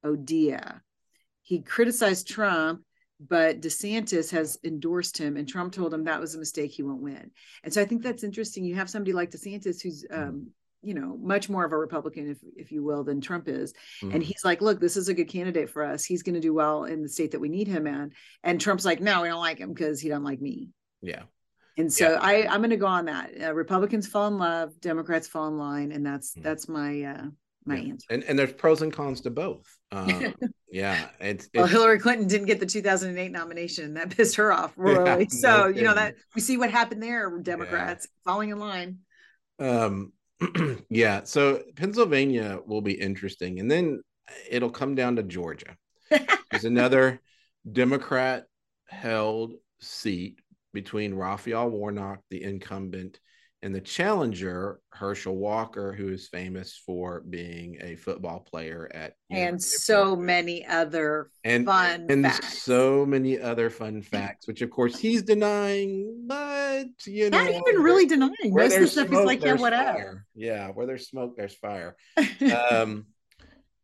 O'Dea. He criticized Trump but DeSantis has endorsed him, and Trump told him that was a mistake. He won't win. And so I think that's interesting. You have somebody like DeSantis who's, mm-hmm. um, you know, much more of a Republican, if if you will, than Trump is, mm-hmm. and he's like, "Look, this is a good candidate for us. He's going to do well in the state that we need him in." And Trump's like, "No, we don't like him because he don't like me." Yeah. And so yeah. I, I'm going to go on that. Uh, Republicans fall in love, Democrats fall in line, and that's mm-hmm. that's my uh, my yeah. answer. And and there's pros and cons to both. Uh, yeah, it's, well, Hillary Clinton didn't get the 2008 nomination. That pissed her off royally. Yeah, so no you know that we see what happened there. Democrats yeah. falling in line. Um, yeah. So Pennsylvania will be interesting, and then it'll come down to Georgia. There's another Democrat held seat between Raphael Warnock, the incumbent, and the challenger, Herschel Walker, who is famous for being a football player at and so many other and fun and facts. so many other fun facts, which of course he's denying, but you know, not even really denying. Most of the stuff smoke, is like, yeah, whatever. fire. Yeah, where there's smoke, there's fire. um,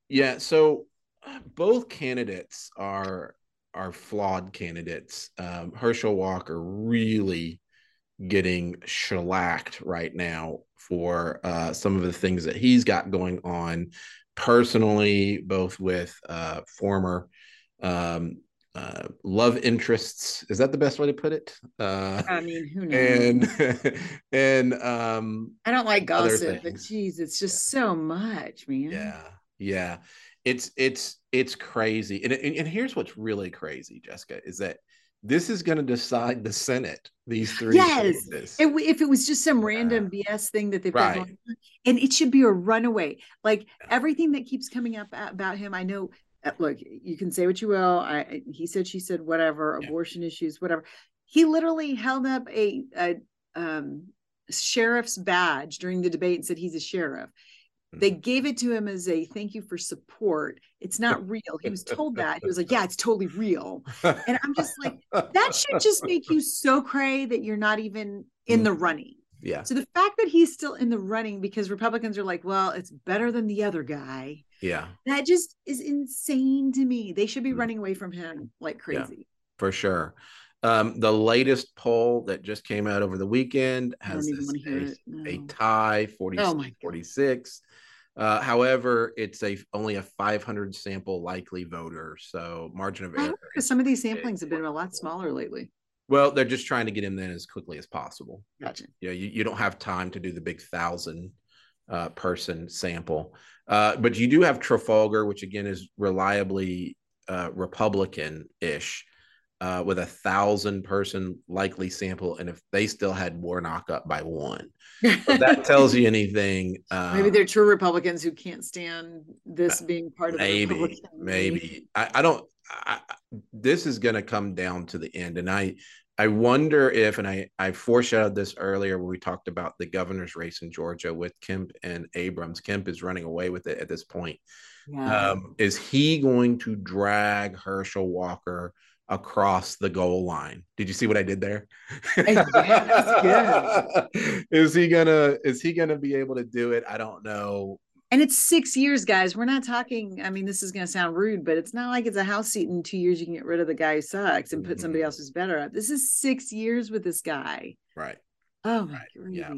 yeah, so uh, both candidates are are flawed candidates. Um, Herschel Walker really getting shellacked right now for uh, some of the things that he's got going on personally, both with uh, former um, uh, love interests. Is that the best way to put it? Uh, I mean, who knows? and and um, I don't like gossip, but geez, it's just so much, man. yeah, yeah, it's it's it's crazy. And and, and here's what's really crazy, Jessica, is that this is going to decide the Senate. These three Yes. It, if it was just some random BS thing that they've got Right. going on, and it should be a runaway. Like Yeah. everything that keeps coming up about him, I know. uh, Look, you can say what you will. I I- he said, she said, whatever, Yeah. abortion issues, whatever. He literally held up a, a um, sheriff's badge during the debate and said he's a sheriff. They Mm-hmm. gave it to him as a thank you for support. It's not real. He was told that. He was like, yeah, it's totally real. And I'm just like, that should just make you so cray that you're not even in the running. yeah, So the fact that he's still in the running because Republicans are like, well, it's better than the other guy. yeah. That just is insane to me. They should be Mm. running away from him like Yeah. crazy. for sure. Um, the latest poll that just came out over the weekend has this want to hear a, it. a tie 46 Oh my God. 46 uh, however it's a only a 500 sample likely voter so margin of error because some of these samplings have been a lot smaller lately. well they're just trying to get him in as quickly as possible Gotcha. you know you, you don't have time to do the big thousand uh, person sample uh, but you do have trafalgar which again is reliably uh, republican-ish uh, with a thousand person likely sample and if they still had warnock up by one. If that tells you anything uh, Maybe they're true Republicans who can't stand this being part of the maybe Republican maybe. I, I don't I- this is going to come down to the end and i i wonder if and i i foreshadowed this earlier when we talked about the governor's race in georgia with kemp and abrams. Kemp is running away with it at this point. Yeah. um, is he going to drag herschel walker across the goal line did you see what i did there Yeah, that's is he gonna is he gonna be able to do it i don't know And it's six years, guys. We're not talking. I mean, this is to sound rude, but it's not like it's a house seat in two years. You can get rid of the guy who sucks and put somebody Mhm. else who's better up. This is six years with this guy. right Oh my Right, yeah.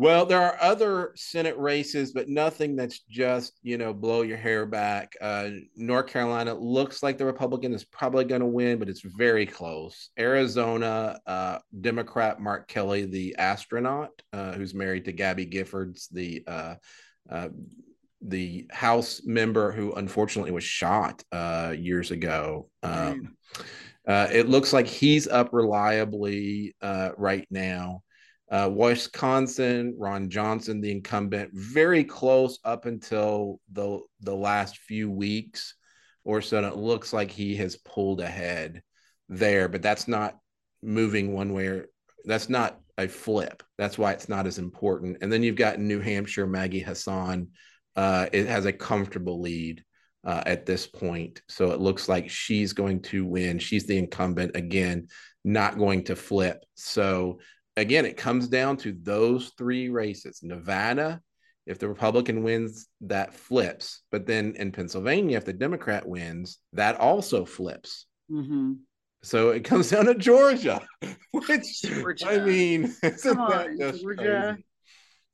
Well, there are other Senate races, but nothing that's just, you know, blow your hair back. Uh, North Carolina looks like the Republican is probably going to win, but it's very close. Arizona, uh, Democrat Mark Kelly, the astronaut uh, who's married to Gabby Giffords, the uh, uh, the House member who unfortunately was shot uh, years ago. Um, uh, it looks like he's up reliably uh, right now. Uh, Wisconsin, Ron Johnson, the incumbent, very close up until the the last few weeks or so. And it looks like he has pulled ahead there, but that's not moving one way or that's not a flip. That's why it's not as important. And then you've got New Hampshire, Maggie Hassan. Uh, it has a comfortable lead uh, at this point. So it looks like she's going to win. She's the incumbent again, not going to flip. So again, it comes down to those three races. Nevada, if the Republican wins, that flips. But then in Pennsylvania, if the Democrat wins, that also flips. Mhm. So it comes down to Georgia, which Georgia. I mean, isn't Come that on, just Georgia. crazy?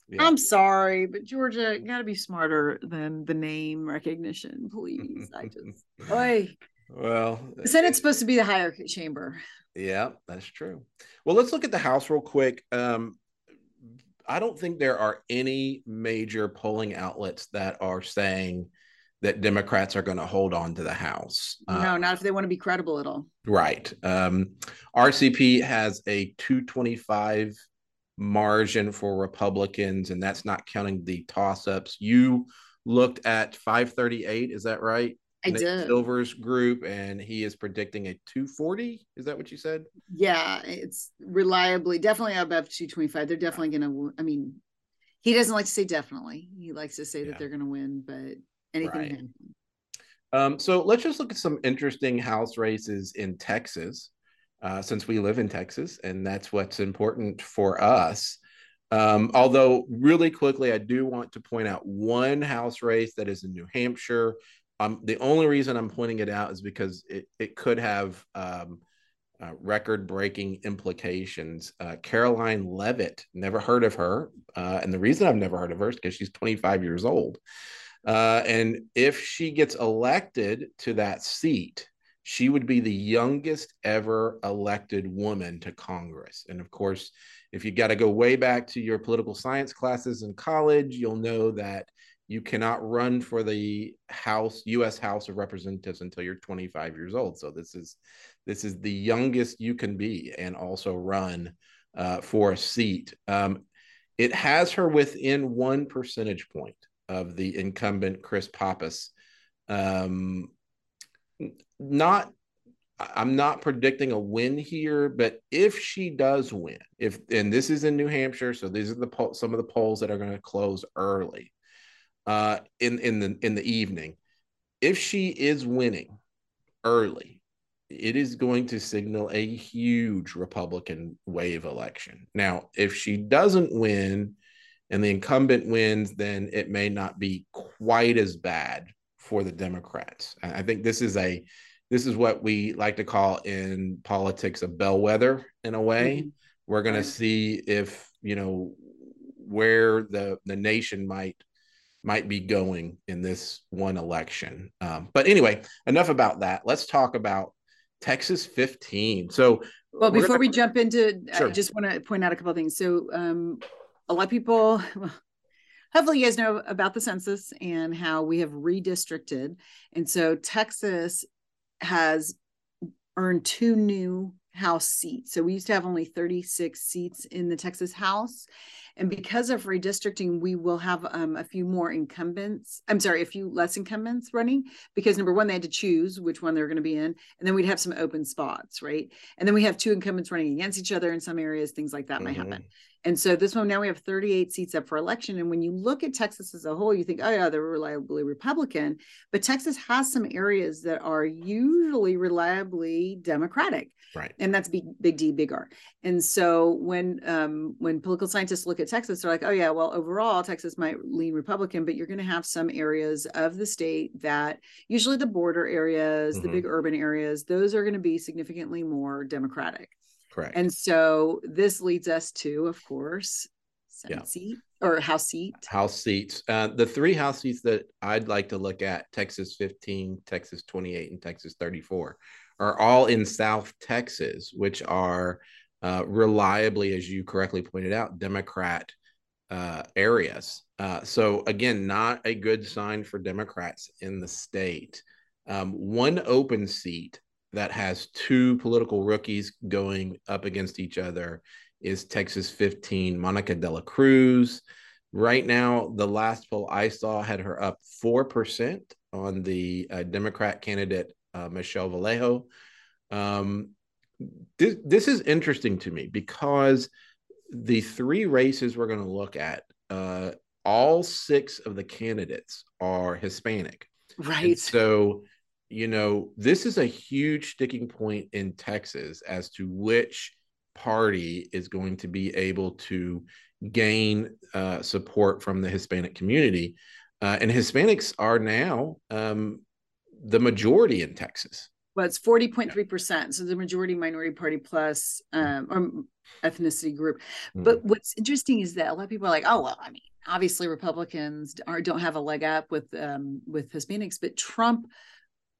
Yeah. I'm sorry, but Georgia got to be smarter than the name recognition, please. I just, boy, well, the Senate's supposed to be the higher chamber. Yeah, that's true. Well, let's look at the House real quick. Um, I don't think there are any major polling outlets that are saying that Democrats are going to hold on to the House. Uh, no, not if they want to be credible at all. Right. Um, RCP has a 225 margin for Republicans, and that's not counting the toss ups. You looked at 538, is that right? I Nick did. Silver's group, and he is predicting a 240. Is that what you said? Yeah, it's reliably definitely above 225. They're definitely going to. I mean, he doesn't like to say definitely. He likes to say Yeah. that they're going to win, but anything Right. can happen. Um, so let's just look at some interesting house races in Texas, uh, since we live in Texas, and that's what's important for us. Um, although, really quickly, I do want to point out one house race that is in New Hampshire. The only reason I'm pointing it out is because it, it could have um, uh, record breaking implications. Uh, Karoline Leavitt, never heard of her. Uh, and the reason I've never heard of her is because she's 25 years old. Uh, and if she gets elected to that seat, she would be the youngest ever elected woman to Congress. And of course, if you got to go way back to your political science classes in college, you'll know that you cannot run for the House, U.S. House of Representatives until you're 25 years old. So this is this is the youngest you can be, and also run uh, for a seat. Um, it has her within one percentage point of the incumbent Chris Pappas. Um, not I'm not predicting a win here, but if she does win, if and this is in New Hampshire, so these are the some of the polls that are going to close early uh, in in the in the evening. If she is winning early, it is going to signal a huge Republican wave election. Now, if she doesn't win and the incumbent wins, then it may not be quite as bad for the Democrats. I think this is a this is what we like to call in politics a bellwether in a way. Mm-hmm. We're going right. to see if, you know, where the the nation might might be going in this one election. Um, but anyway, enough about that. Let's talk about Texas 15. So, well, before gonna... we jump into, sure. I just want to point out a couple of things. So, um, a lot of people, well, hopefully, you guys know about the census and how we have redistricted. And so, Texas has earned two new House seats. So we used to have only 36 seats in the Texas House. And because of redistricting, we will have um, a few more incumbents. I'm sorry, a few less incumbents running because number one, they had to choose which one they're going to be in. And then we'd have some open spots, right? And then we have two incumbents running against each other in some areas, things like that mm-hmm. might happen. And so this one now we have 38 seats up for election. And when you look at Texas as a whole, you think, oh yeah, they're reliably Republican. But Texas has some areas that are usually reliably Democratic. Right. And that's big, big D, big R. And so when um, when political scientists look at Texas, they're like, oh yeah, well overall Texas might lean Republican, but you're going to have some areas of the state that usually the border areas, mm-hmm. the big urban areas, those are going to be significantly more Democratic. Correct. And so this leads us to, of course, Senate yeah. seat or House seat. House seats. Uh, the three House seats that I'd like to look at Texas 15, Texas 28, and Texas 34 are all in South Texas, which are uh, reliably, as you correctly pointed out, Democrat uh, areas. Uh, so, again, not a good sign for Democrats in the state. Um, one open seat that has two political rookies going up against each other is Texas 15, Monica De La Cruz. Right now, the last poll I saw had her up 4% on the uh, Democrat candidate, uh, Michelle Vallejo. Um, this, this is interesting to me because the three races we're going to look at, uh, all six of the candidates are Hispanic. Right. And so you know, this is a huge sticking point in Texas as to which party is going to be able to gain uh, support from the Hispanic community. Uh, and Hispanics are now um, the majority in Texas. Well, it's 40.3%. So the majority minority party plus um, or ethnicity group. Mm. But what's interesting is that a lot of people are like, oh, well, I mean, obviously Republicans are, don't have a leg up with um, with Hispanics, but Trump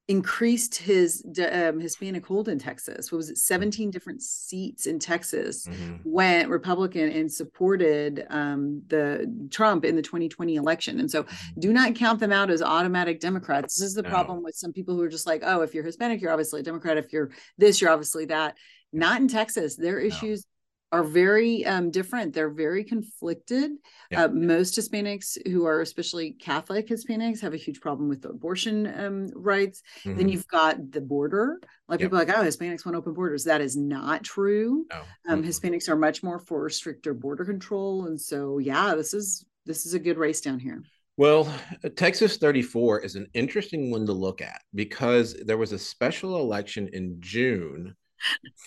increased his um, Hispanic hold in Texas. What was it? 17 different seats in Texas mm-hmm. went Republican and supported um, the Trump in the 2020 election. And so mm-hmm. do not count them out as automatic Democrats. This is the no. problem with some people who are just like, oh, if you're Hispanic, you're obviously a Democrat. If you're this, you're obviously that. Not in Texas. Their issues are very um, different. They're very conflicted. Yeah. Uh, most Hispanics who are especially Catholic Hispanics have a huge problem with abortion um, rights. Mm-hmm. Then you've got the border. Like yep. people like, oh, Hispanics want open borders. That is not true. No. Um, mm-hmm. Hispanics are much more for stricter border control, and so yeah, this is this is a good race down here. Well, Texas 34 is an interesting one to look at because there was a special election in June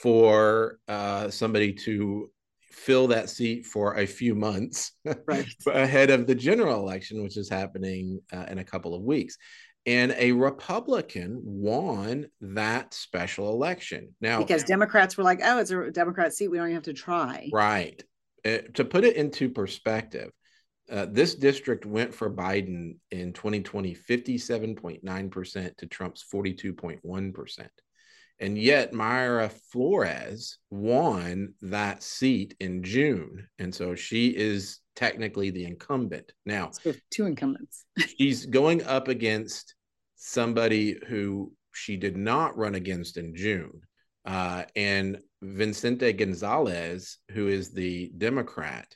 for uh, somebody to fill that seat for a few months right. ahead of the general election, which is happening uh, in a couple of weeks. And a Republican won that special election. Now, because Democrats were like, oh, it's a Democrat seat. We don't even have to try. Right. Uh, to put it into perspective, uh, this district went for Biden in 2020 57.9% to Trump's 42.1%. And yet Mayra Flores won that seat in June. And so she is technically the incumbent. Now, so two incumbents. she's going up against somebody who she did not run against in June. Uh, and Vicente Gonzalez, who is the Democrat,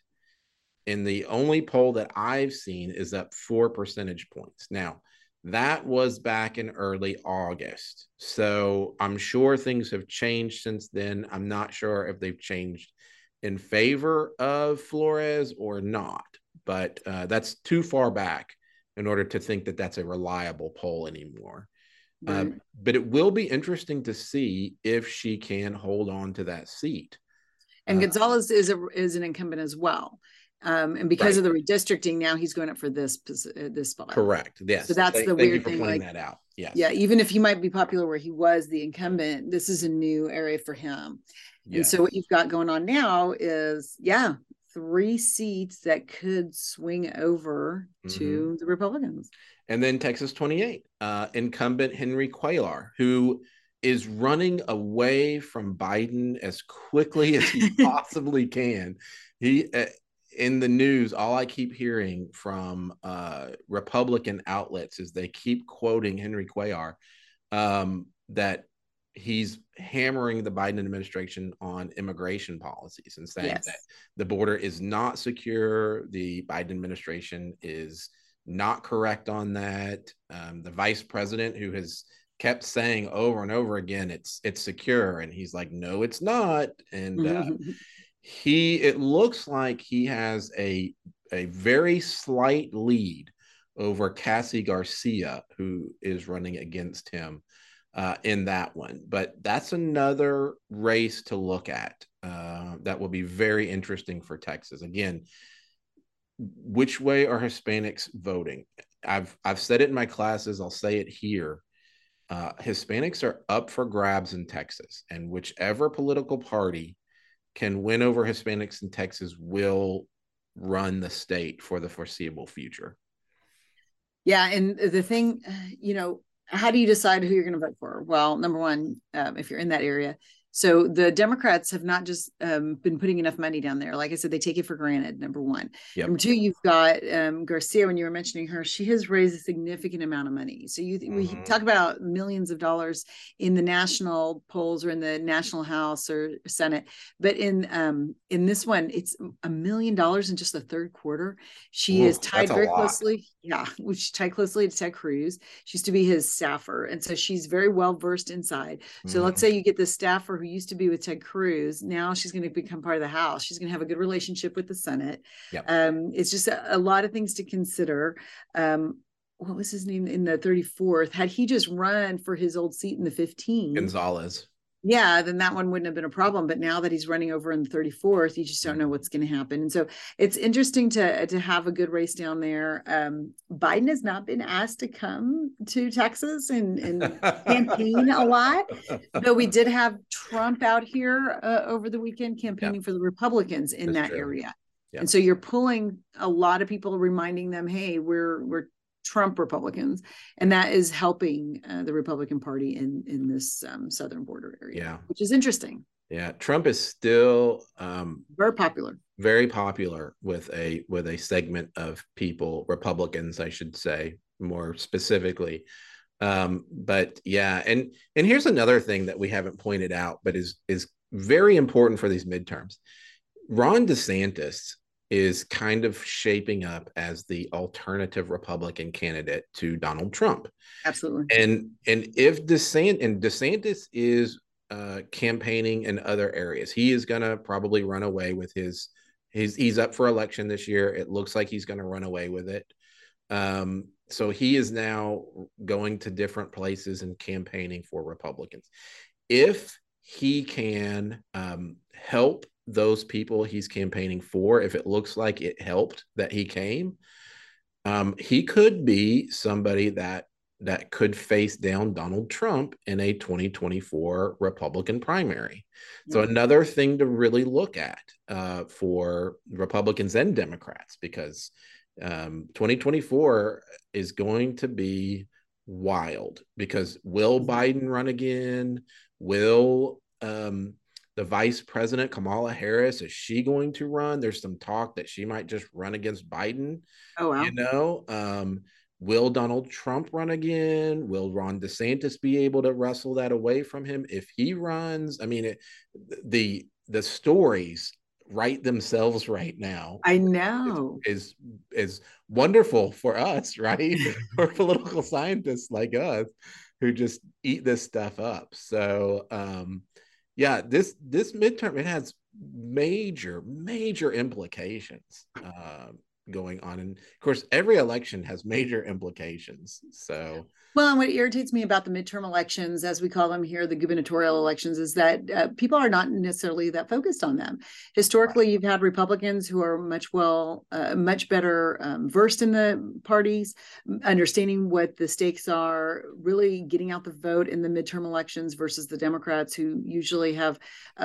in the only poll that I've seen is up four percentage points. Now, that was back in early August. So I'm sure things have changed since then. I'm not sure if they've changed in favor of Flores or not, but uh, that's too far back in order to think that that's a reliable poll anymore. Um, right. Um, but it will be interesting to see if she can hold on to that seat. And uh, Gonzalez is a, is an incumbent as well. Um, and because right. of the redistricting, now he's going up for this uh, this spot. Correct. Yes. So that's thank, the weird thing. Like that out. Yeah. Yeah. Even if he might be popular where he was the incumbent, this is a new area for him. Yeah. And so what you've got going on now is, yeah, three seats that could swing over mm-hmm. to the Republicans. And then Texas 28, uh, incumbent Henry Cuellar, who is running away from Biden as quickly as he possibly can. He uh, in the news, all I keep hearing from uh, Republican outlets is they keep quoting Henry Cuellar um, that he's hammering the Biden administration on immigration policies and saying yes. that the border is not secure. The Biden administration is not correct on that. Um, the vice president, who has kept saying over and over again, it's it's secure, and he's like, no, it's not, and. Uh, he it looks like he has a a very slight lead over Cassy Garcia, who is running against him uh, in that one. But that's another race to look at. Uh, that will be very interesting for Texas. Again, which way are Hispanics voting? I've I've said it in my classes. I'll say it here. Uh, Hispanics are up for grabs in Texas, and whichever political party can win over Hispanics in Texas will run the state for the foreseeable future. Yeah, and the thing, you know, how do you decide who you're going to vote for? Well, number one, um, if you're in that area, so the Democrats have not just um, been putting enough money down there. Like I said, they take it for granted. Number one. Yep. Number two, you've got um, Garcia. When you were mentioning her, she has raised a significant amount of money. So you mm-hmm. we talk about millions of dollars in the national polls or in the national House or Senate, but in um, in this one, it's a million dollars in just the third quarter. She Ooh, is tied very closely. Yeah, she's tied closely to Ted Cruz. She used to be his staffer, and so she's very well versed inside. So mm-hmm. let's say you get the staffer who used to be with Ted Cruz. Now she's going to become part of the House. She's going to have a good relationship with the Senate. Yep. Um, it's just a, a, lot of things to consider. Um, what was his name in the 34th? Had he just run for his old seat in the 15? Gonzalez yeah, then that one wouldn't have been a problem. But now that he's running over in the 34th, you just don't know what's going to happen. And so it's interesting to to have a good race down there. Um, Biden has not been asked to come to Texas and, and campaign a lot, but we did have Trump out here uh, over the weekend campaigning yeah. for the Republicans in That's that true. area. Yeah. And so you're pulling a lot of people, reminding them, "Hey, we're we're Trump Republicans, and that is helping uh, the Republican Party in in this um, southern border area. Yeah, which is interesting. Yeah, Trump is still um, very popular. Very popular with a with a segment of people, Republicans, I should say, more specifically. Um, but yeah, and and here's another thing that we haven't pointed out, but is is very important for these midterms. Ron DeSantis is kind of shaping up as the alternative Republican candidate to Donald Trump. Absolutely. And and if DeSantis and DeSantis is uh, campaigning in other areas, he is going to probably run away with his. He's he's up for election this year. It looks like he's going to run away with it. Um, so he is now going to different places and campaigning for Republicans. If he can um, help those people he's campaigning for, if it looks like it helped that he came, um, he could be somebody that that could face down Donald Trump in a 2024 Republican primary. So another thing to really look at uh, for Republicans and Democrats, because um, 2024 is going to be wild. Because will mm-hmm. Biden run again? Will um, the vice president Kamala Harris is she going to run? There's some talk that she might just run against Biden. Oh wow. You know, um, will Donald Trump run again? Will Ron DeSantis be able to wrestle that away from him if he runs? I mean, it, the the stories write themselves right now. I know is is wonderful for us, right? for political scientists like us who just eat this stuff up. So um yeah, this this midterm it has major major implications. Uh, going on, and of course, every election has major implications. So well, and what irritates me about the midterm elections, as we call them here, the gubernatorial elections, is that uh, people are not necessarily that focused on them. Historically, you've had Republicans who are much well, uh, much better um, versed in the parties, understanding what the stakes are, really getting out the vote in the midterm elections versus the Democrats, who usually have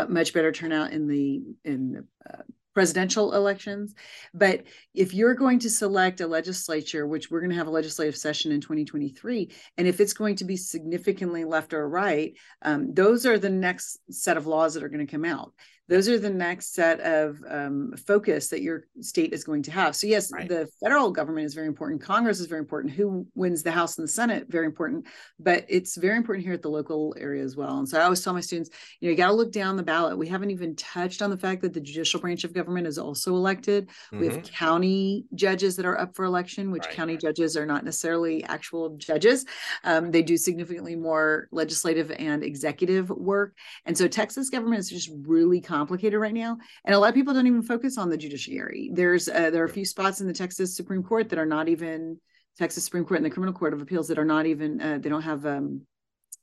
much better turnout in the in the uh, presidential elections. But if you're going to select a legislature, which we're going to have a legislative session in 2023, and if it's going to be significantly left or right, um, those are the next set of laws that are going to come out those are the next set of um, focus that your state is going to have. So yes, right. the federal government is very important. Congress is very important. Who wins the House and the Senate, very important. But it's very important here at the local area as well. And so I always tell my students, you know, you got to look down the ballot. We haven't even touched on the fact that the judicial branch of government is also elected. Mm-hmm. We have mm-hmm. county judges that are up for election, which right. county judges are not necessarily actual judges. Um, they do significantly more legislative and executive work. And so Texas government is just really complicated right now, and a lot of people don't even focus on the judiciary. There's uh, there are a few spots in the Texas Supreme Court that are not even Texas Supreme Court and the Criminal Court of Appeals that are not even uh, they don't have um,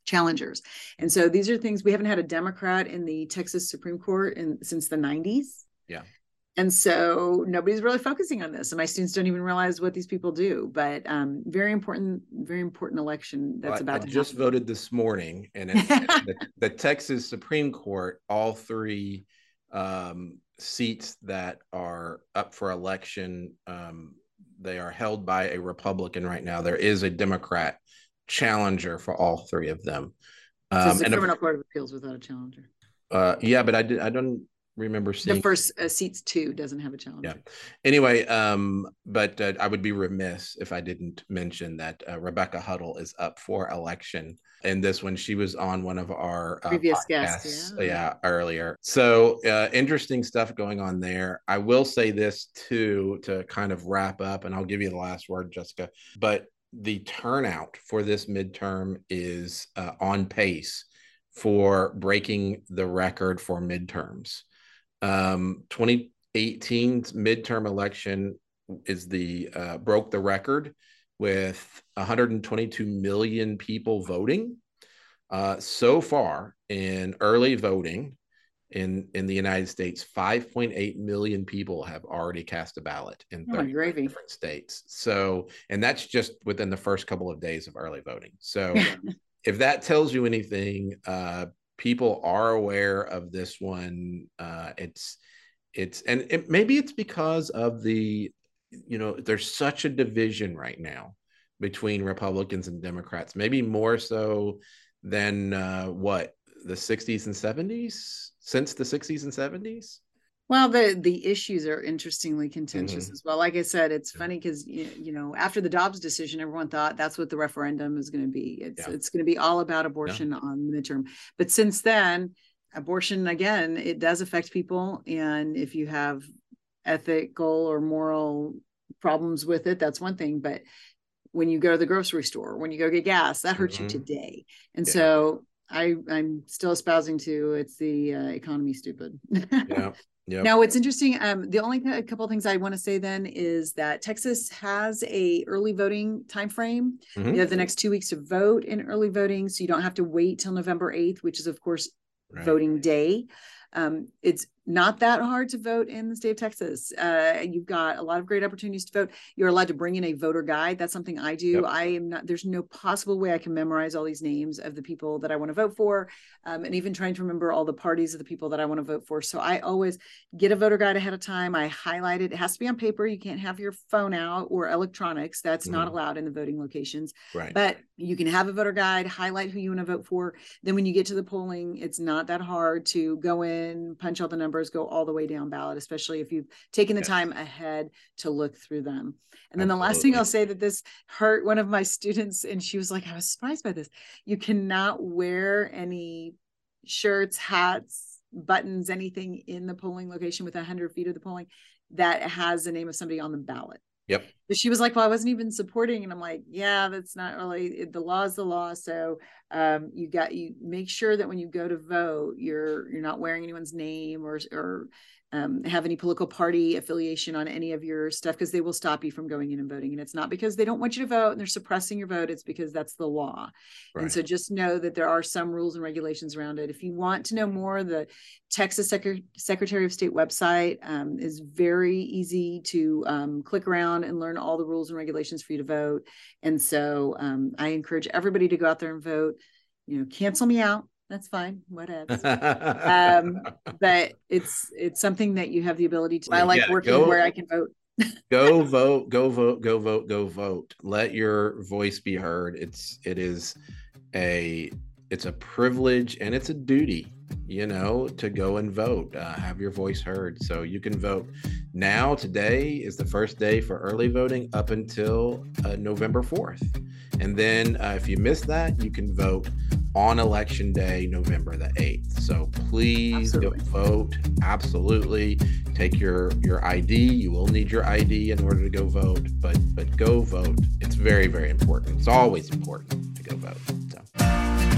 challengers. And so these are things we haven't had a Democrat in the Texas Supreme Court in since the 90s. Yeah. And so nobody's really focusing on this. And my students don't even realize what these people do. But um, very important, very important election that's well, about I to just voted this morning and the, the, Texas Supreme Court, all three um, seats that are up for election, um, they are held by a Republican right now. There is a Democrat challenger for all three of them. So it's the Criminal Court of Appeals without a challenger. Uh, yeah, but I did. I don't remember seeing the first uh, seats two doesn't have a challenge. Yeah. Anyway, um, but uh, I would be remiss if I didn't mention that uh, Rebeca Huddle is up for election in this one. She was on one of our uh, previous guests, yeah. yeah, earlier. So uh, interesting stuff going on there. I will say this too to kind of wrap up, and I'll give you the last word, Jessica. But the turnout for this midterm is uh, on pace for breaking the record for midterms um, 2018's midterm election is the uh, broke the record with 122 million people voting. Uh, so far in early voting in in the United States, 5.8 million people have already cast a ballot in 30 oh, different states. So, and that's just within the first couple of days of early voting. So, if that tells you anything, uh, people are aware of this one. Uh, it's it's and it, maybe it's because of the you know there's such a division right now between Republicans and Democrats. Maybe more so than uh, what the 60s and 70s since the 60s and 70s. Well, the the issues are interestingly contentious mm-hmm. as well. Like I said, it's funny because you, you know after the Dobbs decision, everyone thought that's what the referendum is going to be. It's yeah. it's going to be all about abortion yeah. on the midterm. But since then, abortion again it does affect people and if you have ethical or moral problems with it that's one thing but when you go to the grocery store when you go get gas that hurts mm-hmm. you today and yeah. so i i'm still espousing to it's the uh, economy stupid yeah Now, what's interesting, um, the only th- couple things I want to say then is that Texas has a early voting time frame. Mm-hmm. You have the next two weeks to vote in early voting, so you don't have to wait till November eighth, which is of course right. voting day. Um, it's not that hard to vote in the state of Texas. Uh, you've got a lot of great opportunities to vote. You're allowed to bring in a voter guide. That's something I do. Yep. I am not, there's no possible way I can memorize all these names of the people that I want to vote for. Um, and even trying to remember all the parties of the people that I want to vote for. So I always get a voter guide ahead of time. I highlight it. It has to be on paper. You can't have your phone out or electronics. That's mm-hmm. not allowed in the voting locations. Right. But you can have a voter guide, highlight who you want to vote for. Then when you get to the polling, it's not that hard to go in, punch all the numbers, go all the way down ballot, especially if you've taken the yes. time ahead to look through them. And then Absolutely. the last thing I'll say that this hurt one of my students, and she was like, I was surprised by this. You cannot wear any shirts, hats, buttons, anything in the polling location within 100 feet of the polling that has the name of somebody on the ballot. Yep. But she was like, "Well, I wasn't even supporting," and I'm like, "Yeah, that's not really the law is the law. So um, you got you make sure that when you go to vote, you're you're not wearing anyone's name or or um, have any political party affiliation on any of your stuff because they will stop you from going in and voting. And it's not because they don't want you to vote and they're suppressing your vote, it's because that's the law. Right. And so just know that there are some rules and regulations around it. If you want to know more, the Texas Sec- Secretary of State website um, is very easy to um, click around and learn all the rules and regulations for you to vote. And so um, I encourage everybody to go out there and vote. You know, cancel me out that's fine whatever um but it's it's something that you have the ability to i like yeah, working go, where i can vote. go vote go vote go vote go vote. Let your voice be heard. It's it is a it's a privilege and it's a duty you know to go and vote uh, have your voice heard. So you can vote now. Today is the first day for early voting up until uh, november 4th and then uh, if you miss that you can vote on election day, November the 8th. So please Absolutely. go vote. Absolutely. Take your your ID. You will need your ID in order to go vote, but but go vote. It's very very important. It's always important to go vote.